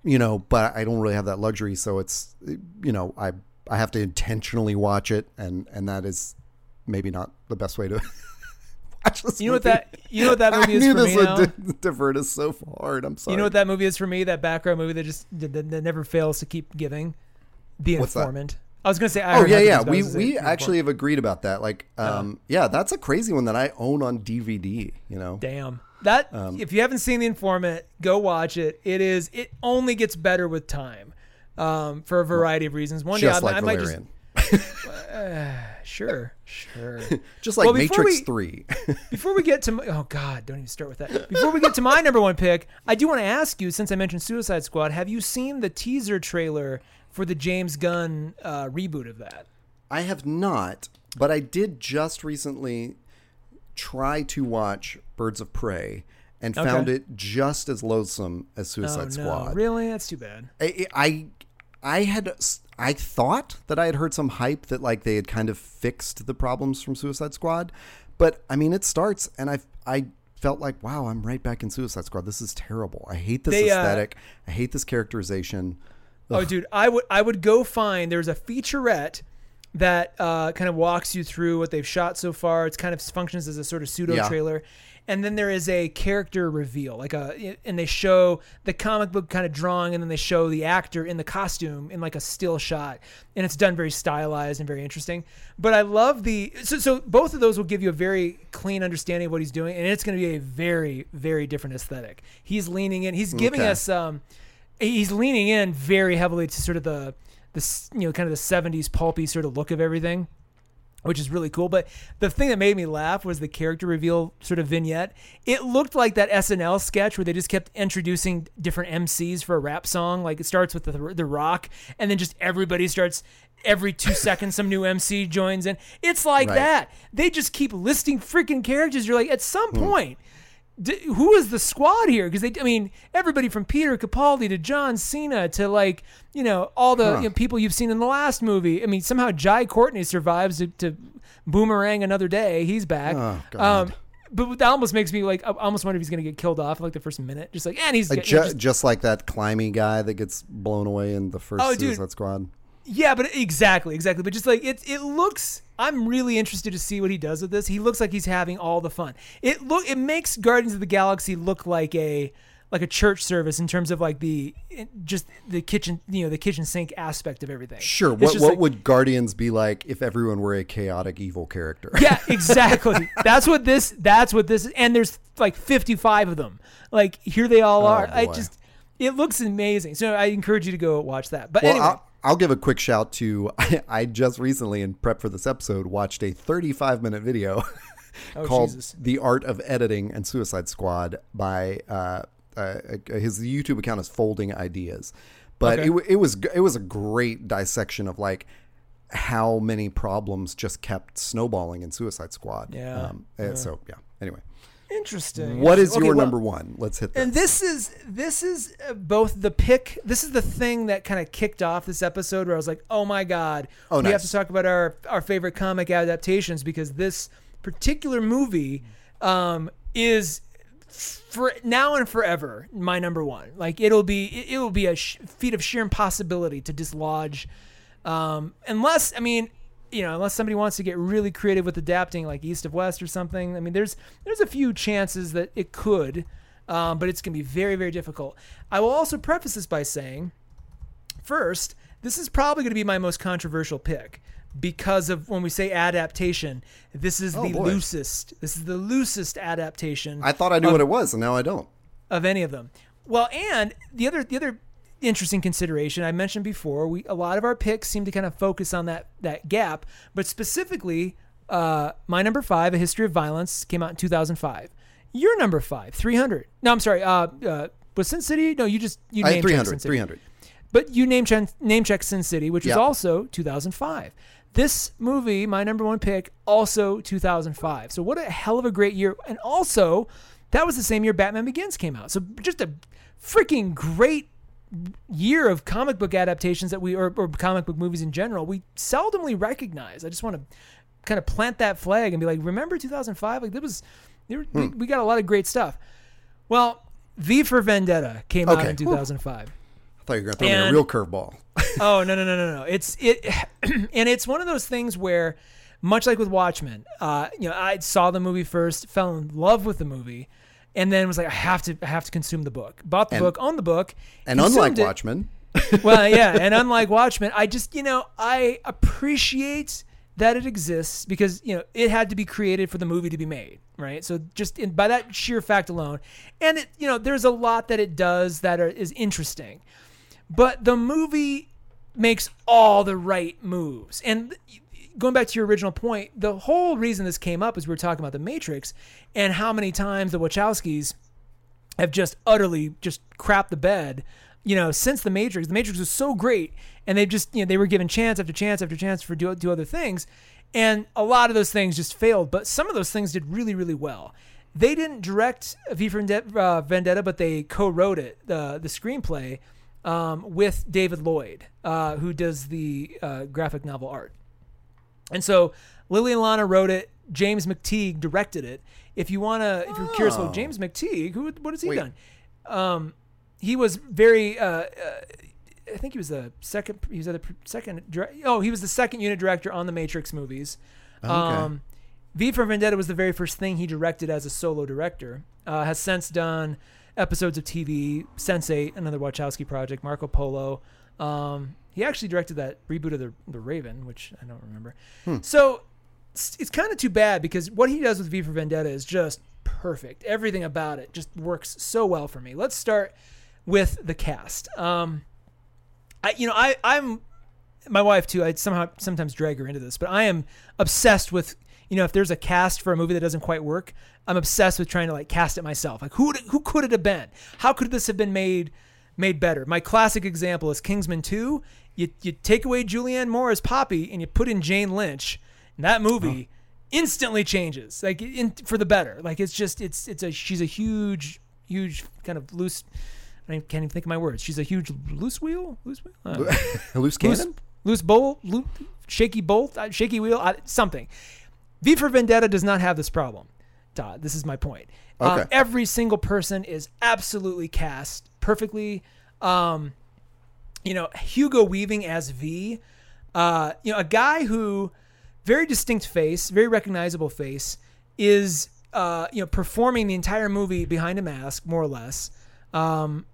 you know but I don't really have that luxury. So it's you know I I have to intentionally watch it. And and that is maybe not the best way to this You know what that you know what that I movie is knew for this me would di- divert us so hard. I'm sorry. You know what that movie is for me? That background movie that just that, that never fails to keep giving. The What's that? Informant. I was gonna say. I Oh yeah, yeah. I We was gonna say we actually have agreed about that. Like, Uh-huh. um, yeah, that's a crazy one that I own on DVD. You know, Damn. That Um, if you haven't seen The Informant, go watch it. It is it only gets better with time. Um, for a variety of reasons. One just day I, like I might just Sure, sure. just like Well, Matrix we- Three. Before we get to my, oh god, don't even start with that. Before we get to my number one pick, I do want to ask you, since I mentioned Suicide Squad, have you seen the teaser trailer for the James Gunn uh, reboot of that? I have not, but I did just recently try to watch Birds of Prey and Okay. found it just as loathsome as Suicide oh no, Squad. really? That's too bad. I, I I had I thought that I had heard some hype that like they had kind of fixed the problems from Suicide Squad, but I mean it starts and I I felt like wow I'm right back in Suicide Squad. This is terrible. I hate this They, uh, aesthetic. I hate this characterization. Oh, dude, I would I would go find there's a featurette that uh, kind of walks you through what they've shot so far. It's kind of functions as a sort of pseudo Yeah. trailer, and then there is a character reveal, like a and they show the comic book kind of drawing, and then they show the actor in the costume in like a still shot, and it's done very stylized and very interesting. But I love the so so both of those will give you a very clean understanding of what he's doing, and it's going to be a very very different aesthetic. He's leaning in. He's giving Okay. us um he's leaning in very heavily to sort of the the you know kind of the 70s pulpy sort of look of everything which is really cool. But the thing that made me laugh was the character reveal sort of vignette. It looked like that SNL sketch where they just kept introducing different MCs for a rap song. Like it starts with the, the rock and then just everybody starts every 2 seconds some new MC joins in. It's like Right. that. They just keep listing freaking characters. You're like at some hmm. point D- who is the squad here? Because they, I mean, everybody from Peter Capaldi to John Cena to like, you know, all the Huh. you know, people you've seen in the last movie. I mean, somehow Jai Courtney survives to, to boomerang another day. He's back. Oh. Um, but that almost makes me like, I almost wonder if he's gonna get killed off like the first minute. Just like, and he's Like you know, ju- just- just like that climby guy that gets blown away in the first Oh, dude. Suicide Squad. Yeah, but exactly, exactly. But just like it, it looks. I'm really interested to see what he does with this. He looks like he's having all the fun. It look. It makes Guardians of the Galaxy look like a like a church service in terms of like the just the kitchen, you know, the kitchen sink aspect of everything. Sure. It's What what like- would Guardians be like if everyone were a chaotic evil character? Yeah, exactly. that's what this. That's what this. And there's like 55 of them. Like here they all oh, are. I Oh, just. It looks amazing. So I encourage you to go watch that. But Well, anyway. I'll, I'll give a quick shout to I, I just recently in prep for this episode watched a 35 minute video Oh, called Jesus. "The Art of Editing and Suicide Squad" by uh, uh, his YouTube account is Folding Ideas, but Okay. it, it was it was a great dissection of like how many problems just kept snowballing in Suicide Squad. Yeah. Um, and So yeah. Anyway, Interesting. what is Okay, your well- number one? Let's hit this. And this is this is uh, both the pick. This is the thing that kind of kicked off this episode where I was like, "Oh my god, Oh, we have to talk about our our favorite comic adaptations because this particular movie um, is for now and forever my number one. Like it'll be it, it will be a sh- feat of sheer impossibility to dislodge, um, unless I mean. You know, unless somebody wants to get really creative with adapting, like East of West or something. I mean, there's there's a few chances that it could, um, but it's going to be very, very difficult. I will also preface this by saying, first, this is probably going to be my most controversial pick because of when we say adaptation, this is Oh, the boy. loosest. This is the loosest adaptation I thought I knew what it was, and now I don't. of any of them. Well, and the other the other interesting consideration I mentioned before, we a lot of our picks seem to kind of focus on that that gap, but specifically uh, my number five, A History of Violence, came out in 2005. Your number five, 300. No, I'm sorry. Uh, uh, was Sin City? No, you just you named had 300. Sin City. 300. But you name check name check Sin City, which was also 2005. This movie, my number one pick, also 2005. So what a hell of a great year! And also, that was the same year Batman Begins came out. So just a freaking great year of comic book adaptations that we or, or comic book movies in general we seldomly recognize. I just want to kind of plant that flag and be like, remember 2005? Like that was, there were- we, we got a lot of great stuff. Well, V for Vendetta came out in 2005 I thought you were going to throw me a real curveball. oh no no no no no it's it and it's one of those things where much like with watchmen uh you know i saw the movie first fell in love with the movie and then was like i have to i have to consume the book bought the And- book owned the book And unlike it. Watchmen, well yeah and unlike watchmen i just you know i appreciate that it exists because you know it had to be created for the movie to be made right so just in, by that sheer fact alone and it you know there's a lot that it does that are, is interesting but the movie makes all the right moves. And going back to your original point, the whole reason this came up is we were talking about the Matrix and how many times the Wachowskis have just utterly just crapped the bed. You know, since the Matrix, the Matrix was so great, and they just you know they were given chance after chance after chance for do do other things, and a lot of those things just failed. But some of those things did really really well. They didn't direct V for uh, Vendetta, but they co-wrote it, the the screenplay, um, with David Lloyd, uh, who does the uh, graphic novel art. And so Lily and Lana wrote it. James McTeigue directed it. If you wanna, if you're curious about Oh. James McTeigue, who what has he Wait. done? Um, he was very. Uh, uh, I think he was the second. He was at the second. Oh, he was the second unit director on the Matrix movies. Okay. Um, V for Vendetta was the very first thing he directed as a solo director. Uh, has since done episodes of TV, Sense8, another Wachowski project, Marco Polo. Um, he actually directed that reboot of the the Raven, which I don't remember. So it's, it's kind of too bad because what he does with V for Vendetta is just perfect. Everything about it just works so well for me. Let's start with the cast. Um, I you know I I'm my wife too. I somehow sometimes drag her into this, but I am obsessed with you know if there's a cast for a movie that doesn't quite work, I'm obsessed with trying to like cast it myself. Like who who could it have been? How could this have been made made better? My classic example is Kingsman 2. You you take away Julianne Moore as Poppy and you put in Jane Lynch. And that movie instantly changes like in, for the better. Like it's just it's it's a she's a huge huge kind of loose I can't even think of my words. She's a huge loose wheel, loose wheel, don't Loose loose, cannon? loose bolt, loo- shaky bolt, uh, shaky wheel, uh, something. V for Vendetta does not have this problem. Todd, this is my point. Uh, Okay. every single person is absolutely cast perfectly. Um, you know, Hugo Weaving as V, uh, you know, a guy who very distinct face, very recognizable face, is uh, you know performing the entire movie behind a mask, more or less. Um,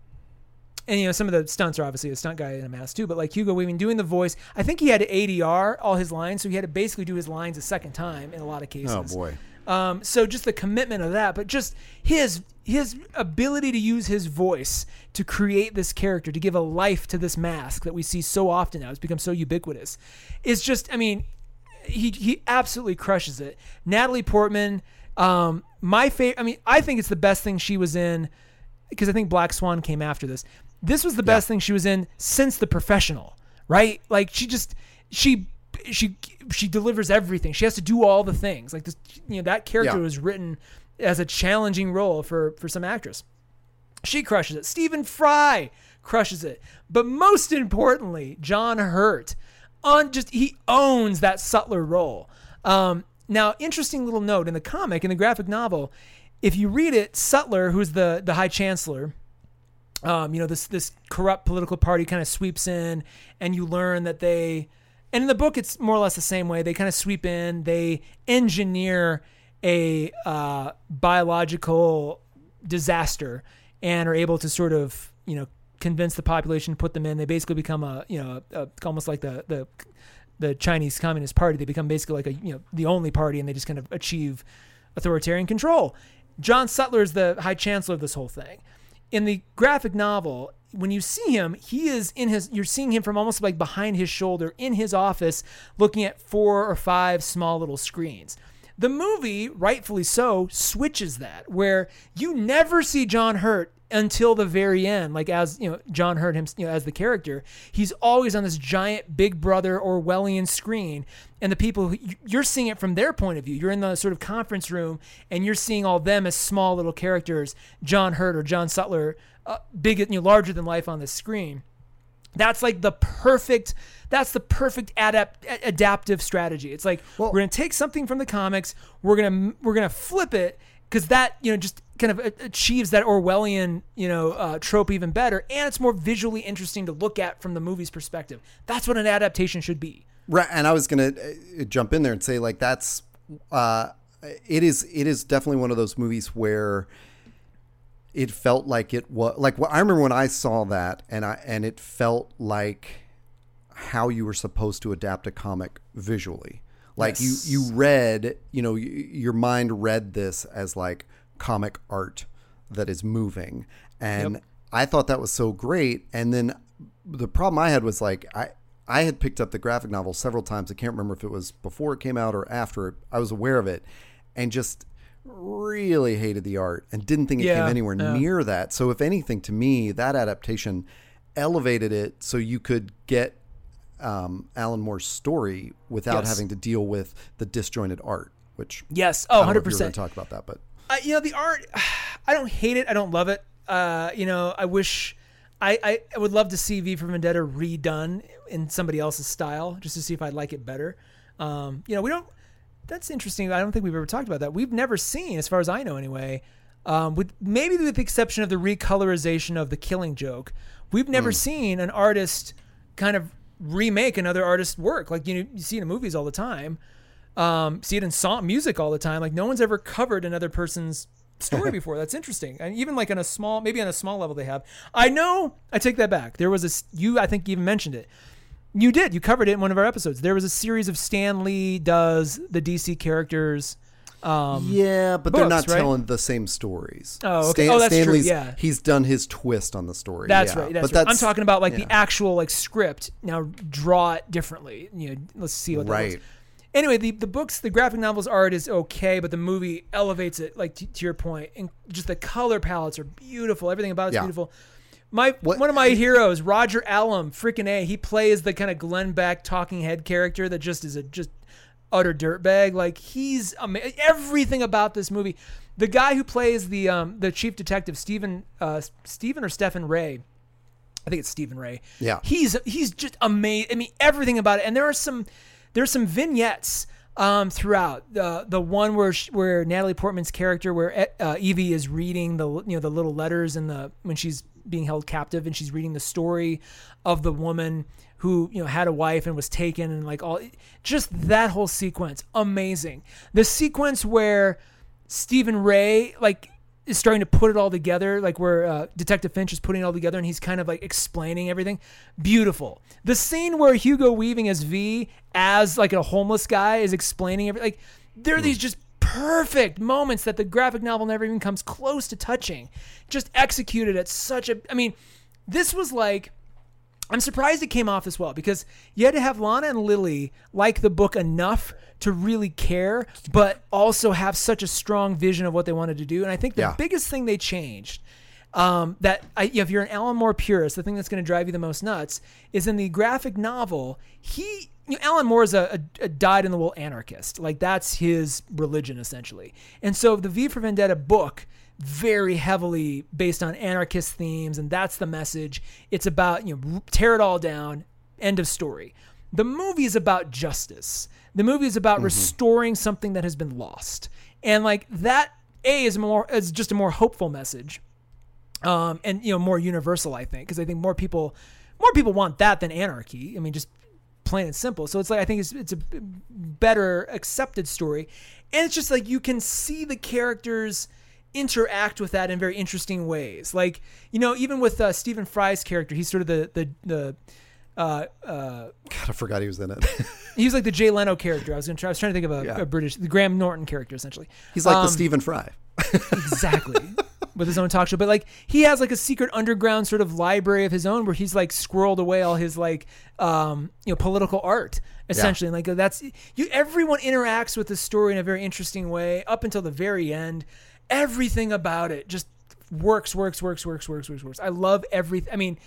and you know some of the stunts are obviously a stunt guy in a mask too, but like Hugo Weaving doing the voice, I think he had to ADR all his lines, so he had to basically do his lines a second time in a lot of cases. Oh boy. Um, so just the commitment of that, but just his his ability to use his voice to create this character, to give a life to this mask that we see so often now, it's become so ubiquitous. Is just, I mean, he he absolutely crushes it. Natalie Portman, um, my favorite. I mean, I think it's the best thing she was in because I think Black Swan came after this. This was the best thing she was in since The Professional, right? Like she just she she she delivers everything. She has to do all the things. Like this, you know, that character Yeah. was written as a challenging role for for some actress. She crushes it. Stephen Fry crushes it. But most importantly, John Hurt on just he owns that Sutler role. Um, now, interesting little note in the comic in the graphic novel, if you read it, Sutler, who's the the High Chancellor, um, you know this this corrupt political party kind of sweeps in, and you learn that they, and in the book it's more or less the same way. They kind of sweep in, they engineer a uh, biological disaster, and are able to sort of you know convince the population, to put them in. They basically become a you know a, almost like the the the Chinese Communist Party. They become basically like a you know the only party, and they just kind of achieve authoritarian control. John Sutler is the High Chancellor of this whole thing. In the graphic novel, when you see him, he is in his. You're seeing him from almost like behind his shoulder in his office, looking at four or five small little screens. The movie, rightfully so, switches that where you never see John Hurt until the very end. Like as you know, John Hurt him, you know, as the character, he's always on this giant Big Brother Orwellian screen, and the people you're seeing it from their point of view. You're in the sort of conference room, and you're seeing all them as small little characters. John Hurt or John Sutler, uh, big, you know, larger than life on the screen. That's like the perfect. That's the perfect adapt adaptive strategy. It's like Well- we're gonna take something from the comics, we're gonna we're gonna flip it because that you know just kind of achieves that Orwellian you know uh, trope even better, and it's more visually interesting to look at from the movie's perspective. That's what an adaptation should be. Right, and I was gonna uh, jump in there and say like that's uh, it is it is definitely one of those movies where it felt like it was like well, I remember when I saw that and I and it felt like how you were supposed to adapt a comic visually. Like Yes. you you read, you know, your mind read this as like comic art that is moving. And Yep. I thought that was so great. And then the problem I had was like I I had picked up the graphic novel several times. I can't remember if it was before it came out or after. I was aware of it and just really hated the art and didn't think it Yeah, came anywhere yeah. near that. So if anything to me, that adaptation elevated it so you could get um, Alan Moore's story without Yes. having to deal with the disjointed art, which Yes. Oh, 100 if you were percent. talk about that, but uh, you know the art i don't hate it i don't love it uh, you know i wish I, I, I would love to see v for vendetta redone in somebody else's style just to see if i'd like it better um, you know we don't that's interesting i don't think we've ever talked about that we've never seen as far as i know anyway um, with maybe with the exception of the recolorization of the killing joke we've never seen an artist kind of remake another artist's work like you know you see it in movies all the time um, see it in song music all the time. Like no one's ever covered another person's story before. That's interesting. And even like on a small, maybe on a small level, they have. I know. I take that back. There was a you. I think you even mentioned it. You did. You covered it in one of our episodes. There was a series of Stan Lee does the DC characters. Um, yeah, but they're not right? telling the same stories. Oh, okay. Oh, that's true, yeah. he's done his twist on the story. That's yeah. right. That's but right. I'm talking about like yeah. the actual like script. Now draw it differently. You know, let's see what that Right. looks. Anyway, the, the books, the graphic novels art is okay, but the movie elevates it. Like to, to your point, and just the color palettes are beautiful. Everything about it's Yeah. beautiful. My What- one of my heroes, Roger Allam, freaking a. He plays the kind of Glenn Beck talking head character that just is a just utter dirtbag. Like he's ama- everything about this movie. The guy who plays the um, the chief detective, Stephen uh, Stephen or Stephen Rea. I think it's Stephen Rea. Yeah. he's he's just amazing. I mean, everything about it. And there are some there's some vignettes um, throughout the the one where sh- where Natalie Portman's character, where uh, Evey is reading the you know the little letters and the when she's being held captive and she's reading the story of the woman who you know had a wife and was taken and like all just that whole sequence amazing the sequence where Stephen Rea like is starting to put it all together, like where uh, Detective Finch is putting it all together, and he's kind of like explaining everything. Beautiful. The scene where Hugo Weaving as V, as like a homeless guy, is explaining everything. Like there are these just perfect moments that the graphic novel never even comes close to touching. Just executed at such a. I mean, this was like. I'm surprised it came off as well because you had to have Lana and Lily like the book enough to really care, but also have such a strong vision of what they wanted to do. And I think the Yeah. biggest thing they changed um, that I, if you're an Alan Moore purist, the thing that's going to drive you the most nuts is in the graphic novel. He, you know, Alan Moore is a, a, a dyed-in-the-wool anarchist. Like that's his religion essentially. And so the V for Vendetta book very heavily based on anarchist themes, and that's the message. It's about you know tear it all down. End of story. The movie is about justice. The movie is about restoring something that has been lost, and like that. A is more is just a more hopeful message, um, and you know more universal. I think because I think more people more people want that than anarchy. I mean, just plain and simple. So it's like I think it's it's a better accepted story, and it's just like you can see the characters interact with that in very interesting ways. Like you know, even with uh, Stephen Fry's character, he's sort of the the the. Uh, uh, God, I forgot he was in it. he was like the Jay Leno character. I was gonna try. I was trying to think of a, Yeah. a British, the Graham Norton character, essentially. He's like Um, the Stephen Fry. Exactly. With his own talk show. But like he has like a secret underground sort of library of his own where he's like squirreled away all his like um, you know political art essentially. And like that's you. Everyone interacts with the story in a very interesting way up until the very end. Everything about it just works, works, works, works, works, works, works. I love everything. I mean.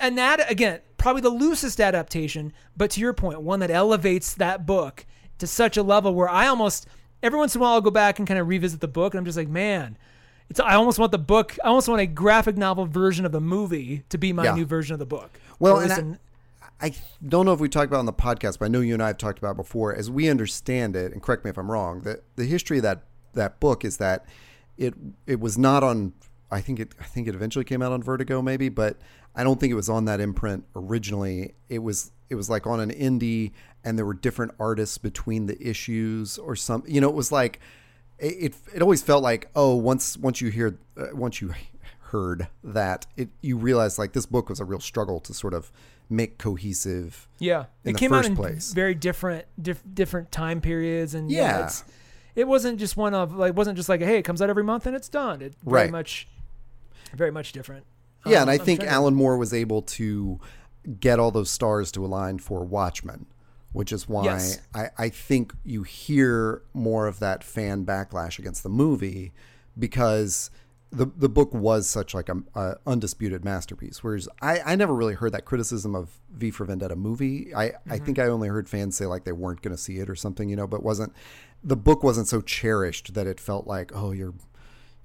And that again, probably the loosest adaptation, but to your point, one that elevates that book to such a level where I almost every once in a while I'll go back and kind of revisit the book, and I'm just like, man, it's I almost want the book. I almost want a graphic novel version of the movie to be my Yeah. new version of the book. Well, and I- in- I don't know if we talked about it on the podcast, but I know you and I have talked about it before. As we understand it, and correct me if I'm wrong, that the history of that that book is that it it was not on. I think it I think it eventually came out on Vertigo, maybe, but I don't think it was on that imprint originally. It was it was like on an indie, and there were different artists between the issues or some. You know, it was like it it, always felt like oh once once you hear uh, once you heard that it you realize like this book was a real struggle to sort of make cohesive yeah, in it the came out in place. very different diff, different time periods, and yeah, Yeah. it wasn't just one of like wasn't just like hey, it comes out every month and it's done. It very Right. much, very much different. yeah Um, and i I'm think alan moore was able to get all those stars to align for watchmen which is why Yes. I, I think you hear more of that fan backlash against the movie because the the book was such like a, a undisputed masterpiece. Whereas I, I never really heard that criticism of V for Vendetta movie. I, I mm-hmm. think I only heard fans say like they weren't going to see it or something, you know. But wasn't the book wasn't so cherished that it felt like oh you're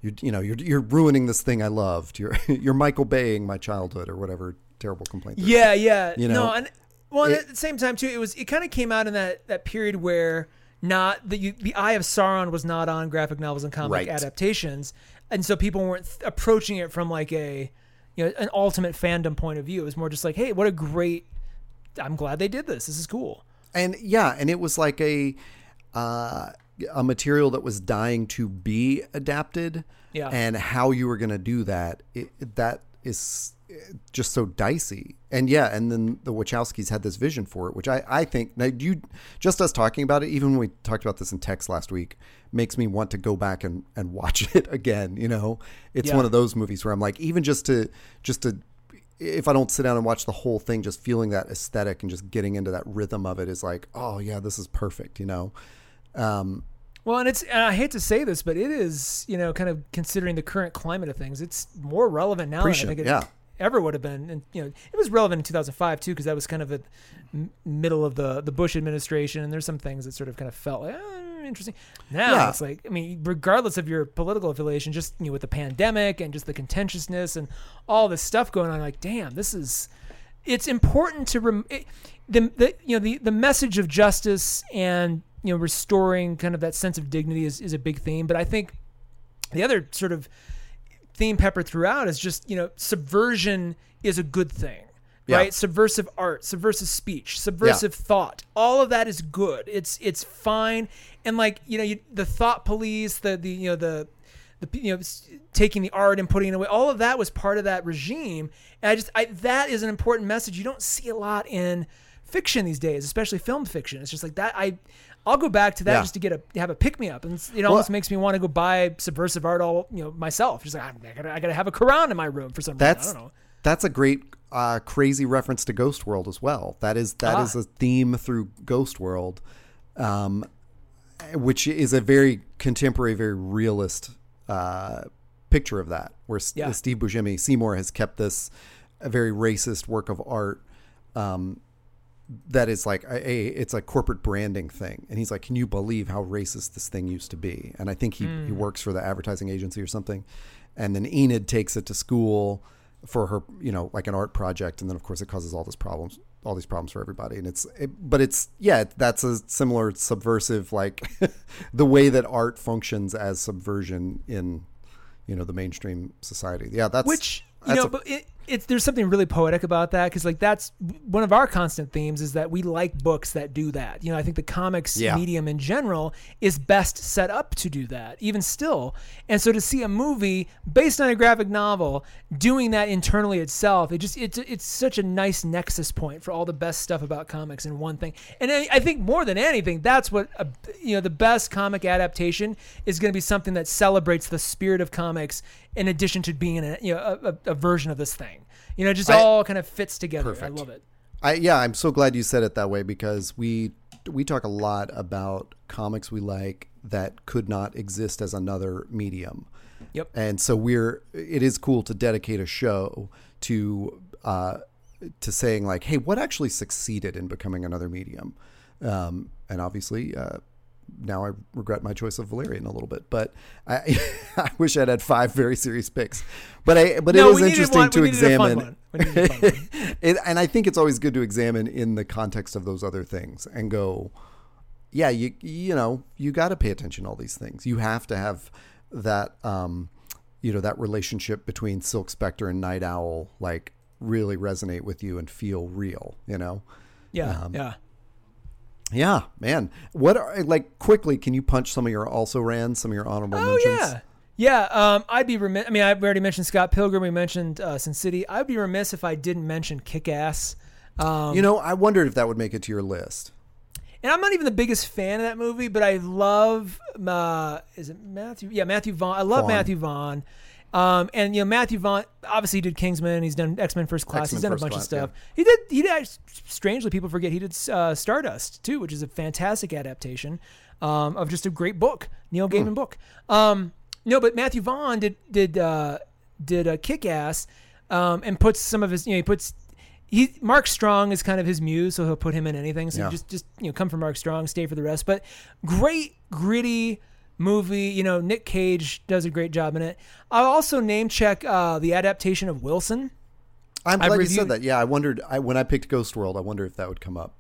you you know you're you're ruining this thing I loved. You're you're Michael Baying my childhood or whatever terrible complaint. is. Yeah, yeah. You no, know, and well, it- at the same time too, it was it kind of came out in that that period where not the you, the Eye of Sauron was not on graphic novels and comic Right. adaptations, and so people weren't th- approaching it from like a you know an ultimate fandom point of view. It was more just like, hey, what a great. I'm glad they did this. This is cool. and yeah, and it was like a uh, a material that was dying to be adapted. Yeah. and how you were going to do that, it, that is just so dicey. And yeah, and then the Wachowskis had this vision for it, which I I think now you just us talking about it, even when we talked about this in text last week, makes me want to go back and and watch it again. You know, it's Yeah. one of those movies where I'm like, even just to just to if I don't sit down and watch the whole thing, just feeling that aesthetic and just getting into that rhythm of it is like, oh yeah, this is perfect, you know. Um, Well, and it's and I hate to say this, but it is you know kind of considering the current climate of things, it's more relevant now than I think it yeah. Ever would have been. And you know, it was relevant in 2005 too because that was kind of m- middle of the the Bush administration, and there's some things that sort of kind of felt like eh, interesting. Now Yeah. it's like I mean, regardless of your political affiliation, just you know with the pandemic and just the contentiousness and all this stuff going on, like damn, this is it's important to rem- it, the, the you know the the message of justice and you know restoring kind of that sense of dignity is, is a big theme but i think the other sort of theme peppered throughout is just you know subversion is a good thing Yeah. right? Subversive art subversive speech subversive thought all of that is good. It's it's fine. And like you know you, the thought police the the you know the the you know taking the art and putting it away all of that was part of that regime. And i just I, that is an important message. You don't see a lot in fiction these days especially film fiction. It's just like that i i'll go back to that Yeah. just to get a have a pick me up and it almost makes me want to go buy subversive art all you know myself just like i gotta, I gotta have a quran in my room for some that's reason i don't know that's a great uh, crazy reference to Ghost World as well. That is that is Ah. a theme through Ghost World, um, which is a very contemporary, very realist uh, picture of that. Where Yeah. Steve Buscemi Seymour has kept this a very racist work of art. Um, that is like a, a it's a corporate branding thing. And he's like can you believe how racist this thing used to be? And i think he, he hmm. works for the advertising agency or something. And then enid takes it to school for her you know like an art project. And then of course it causes all these problems all these problems for everybody. And it's it, but it's yeah that's a similar subversive like the way that art functions as subversion in you know the mainstream society. Yeah that's which you that's know a- but it, it's there's something really poetic about that because like that's one of our constant themes is that we like books that do that. You know, I think the comics Yeah. medium in general is best set up to do that, even still. And so to see a movie based on a graphic novel doing that internally itself, it just it's it's such a nice nexus point for all the best stuff about comics in one thing. And I, I think more than anything, that's what a, you know the best comic adaptation is going to be something that celebrates the spirit of comics in addition to being a you know a, a, a version of this thing. You know, it just I- all kind of fits together. Perfect. I love it. I yeah, I'm so glad you said it that way because we we talk a lot about comics we like that could not exist as another medium. Yep. And so we're it is cool to dedicate a show to uh to saying like, hey, what actually succeeded in becoming another medium? Um, and obviously, uh, now I regret my choice of Valerian a little bit, but I, I wish I'd had five very serious picks. But I, but No, it is interesting one- to we needed a fun examine. one. We needed a fun one. it, and I think it's always good to examine in the context of those other things and go, yeah, you you know, you got to pay attention to all these things. You have to have that, um, you know, that relationship between Silk Spectre and Night Owl, like really resonate with you and feel real. You know. Yeah, Um, yeah. Yeah, man. What are like quickly? Can you punch some of your also ran some of your honorable Oh mentions? yeah, yeah. Um, I'd be remiss. I mean, I've already mentioned Scott Pilgrim. We mentioned uh, Sin City. I'd be remiss if I didn't mention Kick Ass. Um, You know, I wondered if that would make it to your list. and I'm not even the biggest fan of that movie, but I love. Uh, is it Matthew? Yeah, Matthew Vaughn. I love Vaughn. Matthew Vaughn. Um, and you know Matthew Vaughn obviously did Kingsman. He's done X Men First Class. X-Men he's done a bunch Class, of stuff. He did. He did. Strangely, people forget he did uh, Stardust too, which is a fantastic adaptation um, of just a great book, Neil Hmm. Gaiman book. Um, no, but Matthew Vaughn did did uh, did a Kick Ass um, and puts some of his. You know, he puts. He Mark Strong is kind of his muse, so he'll put him in anything. So Yeah. just just you know come for Mark Strong, stay for the rest. But great gritty movie. You know Nick Cage does a great job in it. I'll also name check uh, the adaptation of Wilson. I'm I've glad you said that. Yeah, I wondered I, when I picked Ghost World. I wonder if that would come up.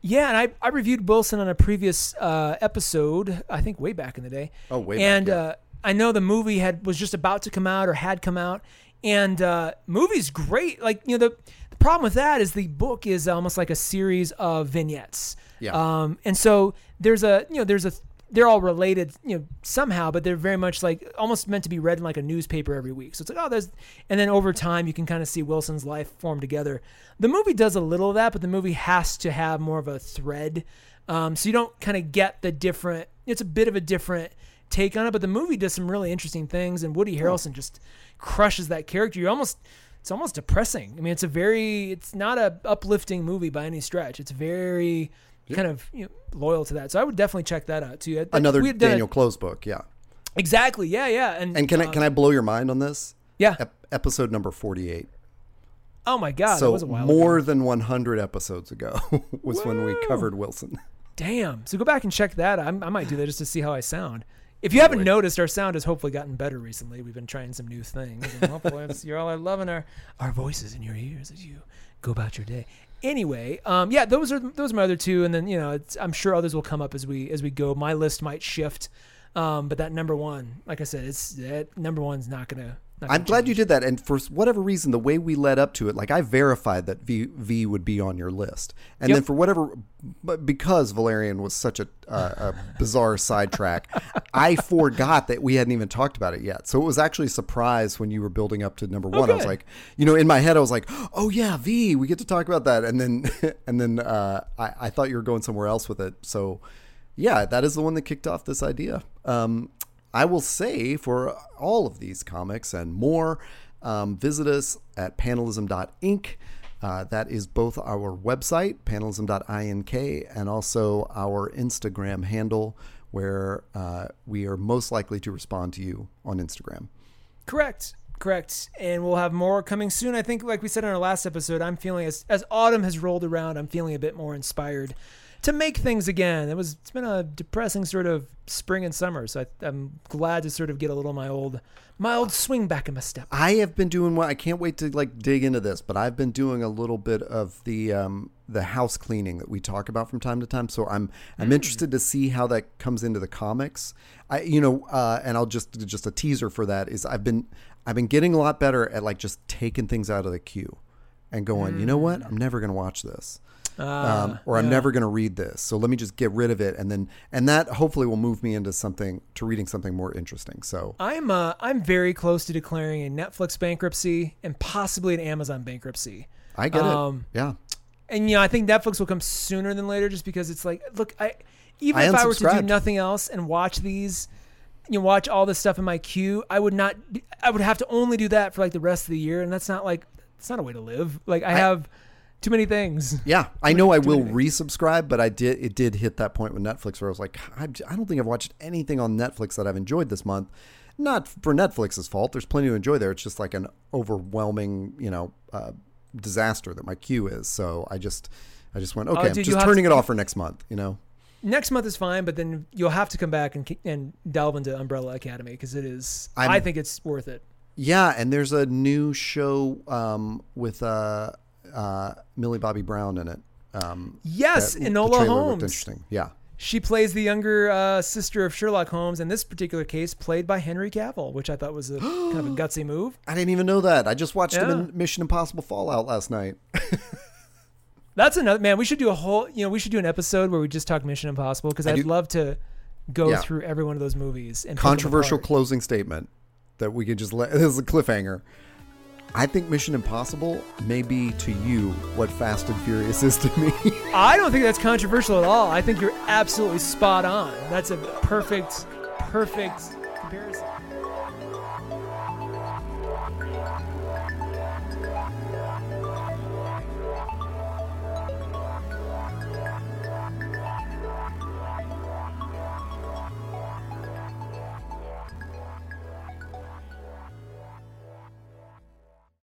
Yeah, and I, I reviewed Wilson on a previous uh, episode, I think way back in the day. Oh, way back, And yeah. uh, I know the movie had was just about to come out or had come out, and uh, movie's great. Like you know the the problem with that is the book is almost like a series of vignettes. Yeah. Um, and so there's a you know there's a they're all related you know somehow, but they're very much like almost meant to be read in like a newspaper every week. So it's like oh there's and then over time you can kind of see Wilson's life form together. The movie does a little of that, but the movie has to have more of a thread. Um, so you don't kind of get the different. It's a bit of a different take on it, but the movie does some really interesting things, and Woody Harrelson just crushes that character. You almost it's almost depressing. I mean, it's a very it's not a uplifting movie by any stretch. It's very kind of you know, loyal to that. So I would definitely check that out too. I- Another we had a- Daniel Clowes book. Yeah. exactly. Yeah, yeah. And And can I can I um, blow your mind on this? yeah. Ep- episode number 48. Oh my god, so was a while more ago. than 100 episodes ago was when we covered Wilson. Damn. So go back and check that. I'm, I might do that just to see how I sound. If you haven't noticed, our sound has hopefully gotten better recently. We've been trying some new things. And hopefully you're all loving our, our voices in your ears as you go about your day. Anyway, um, yeah, those are those are my other two, and then you know, I'm sure others will come up as we as we go. My list might shift, um, but that number one, like I said, it's that number one's not gonna. I'm glad you did that. And for whatever reason, the way we led up to it, like I verified that V, v would be on your list. And Yep. then for whatever, but because Valerian was such a, uh, a bizarre sidetrack, I forgot that we hadn't even talked about it yet. So it was actually a surprise when you were building up to number one. I was like, you know, in my head, I was like, oh yeah, V, we get to talk about that. And then, and then uh, I, I thought you were going somewhere else with it. So yeah, that is the one that kicked off this idea. Um, I will say for all of these comics and more, um, visit us at panelism.ink. Uh, that is both our website, panelism.ink, and also our Instagram handle, where uh, we are most likely to respond to you on Instagram. Correct. Correct. And we'll have more coming soon. I think, like we said in our last episode, I'm feeling as as autumn has rolled around, I'm feeling a bit more inspired to make things again. It was it's been a depressing sort of spring and summer, so I, I'm glad to sort of get a little of my old my old swing back in my step. I have been doing what I can't wait to like dig into this, but I've been doing a little bit of the um, the house cleaning that we talk about from time to time. So I'm I'm interested to see how that comes into the comics. I you know, uh, and I'll just just a teaser for that is I've been I've been getting a lot better at like just taking things out of the queue and going, you know what? I'm never going to watch this. Um, or I'm yeah. never going to read this. So let me just get rid of it, and then and that hopefully will move me into something to reading something more interesting. So I'm uh, I'm very close to declaring a Netflix bankruptcy and possibly an Amazon bankruptcy. I get Um, it. Yeah, And you know, I think Netflix will come sooner than later, just because it's like, look, I even I if I were to do nothing else and watch these, you know, watch all this stuff in my queue, I would not. I would have to only do that for like the rest of the year, and that's not like it's not a way to live. Like I, have too many things. yeah. I know I will resubscribe, but I did. It did hit that point with Netflix where I was like, I, I don't think I've watched anything on Netflix that I've enjoyed this month. Not for Netflix's fault. There's plenty to enjoy there. It's just like an overwhelming, you know, uh, disaster that my queue is. So I just, I just went, okay, I'm Oh, dude, just turning to- it off for next month. You know. Next month is fine, but then you'll have to come back and and delve into Umbrella Academy because it is. I think it's worth it. Yeah, and there's a new show um, with uh, uh, Millie Bobby Brown in it. Um, Yes, that- Enola Holmes. Interesting. Yeah. She plays the younger uh, sister of Sherlock Holmes, in this particular case, played by Henry Cavill, which I thought was a kind of a gutsy move. I didn't even know that. I just watched him in Mission Impossible Fallout last night. That's another man. We should do a whole. You know, we should do an episode where we just talk Mission Impossible because I'd do- love to go Yeah. through every one of those movies and Controversial closing statement that we could just let. This is a cliffhanger. I think Mission Impossible may be to you what Fast and Furious is to me. I don't think that's controversial at all. I think you're absolutely spot on. That's a perfect, perfect.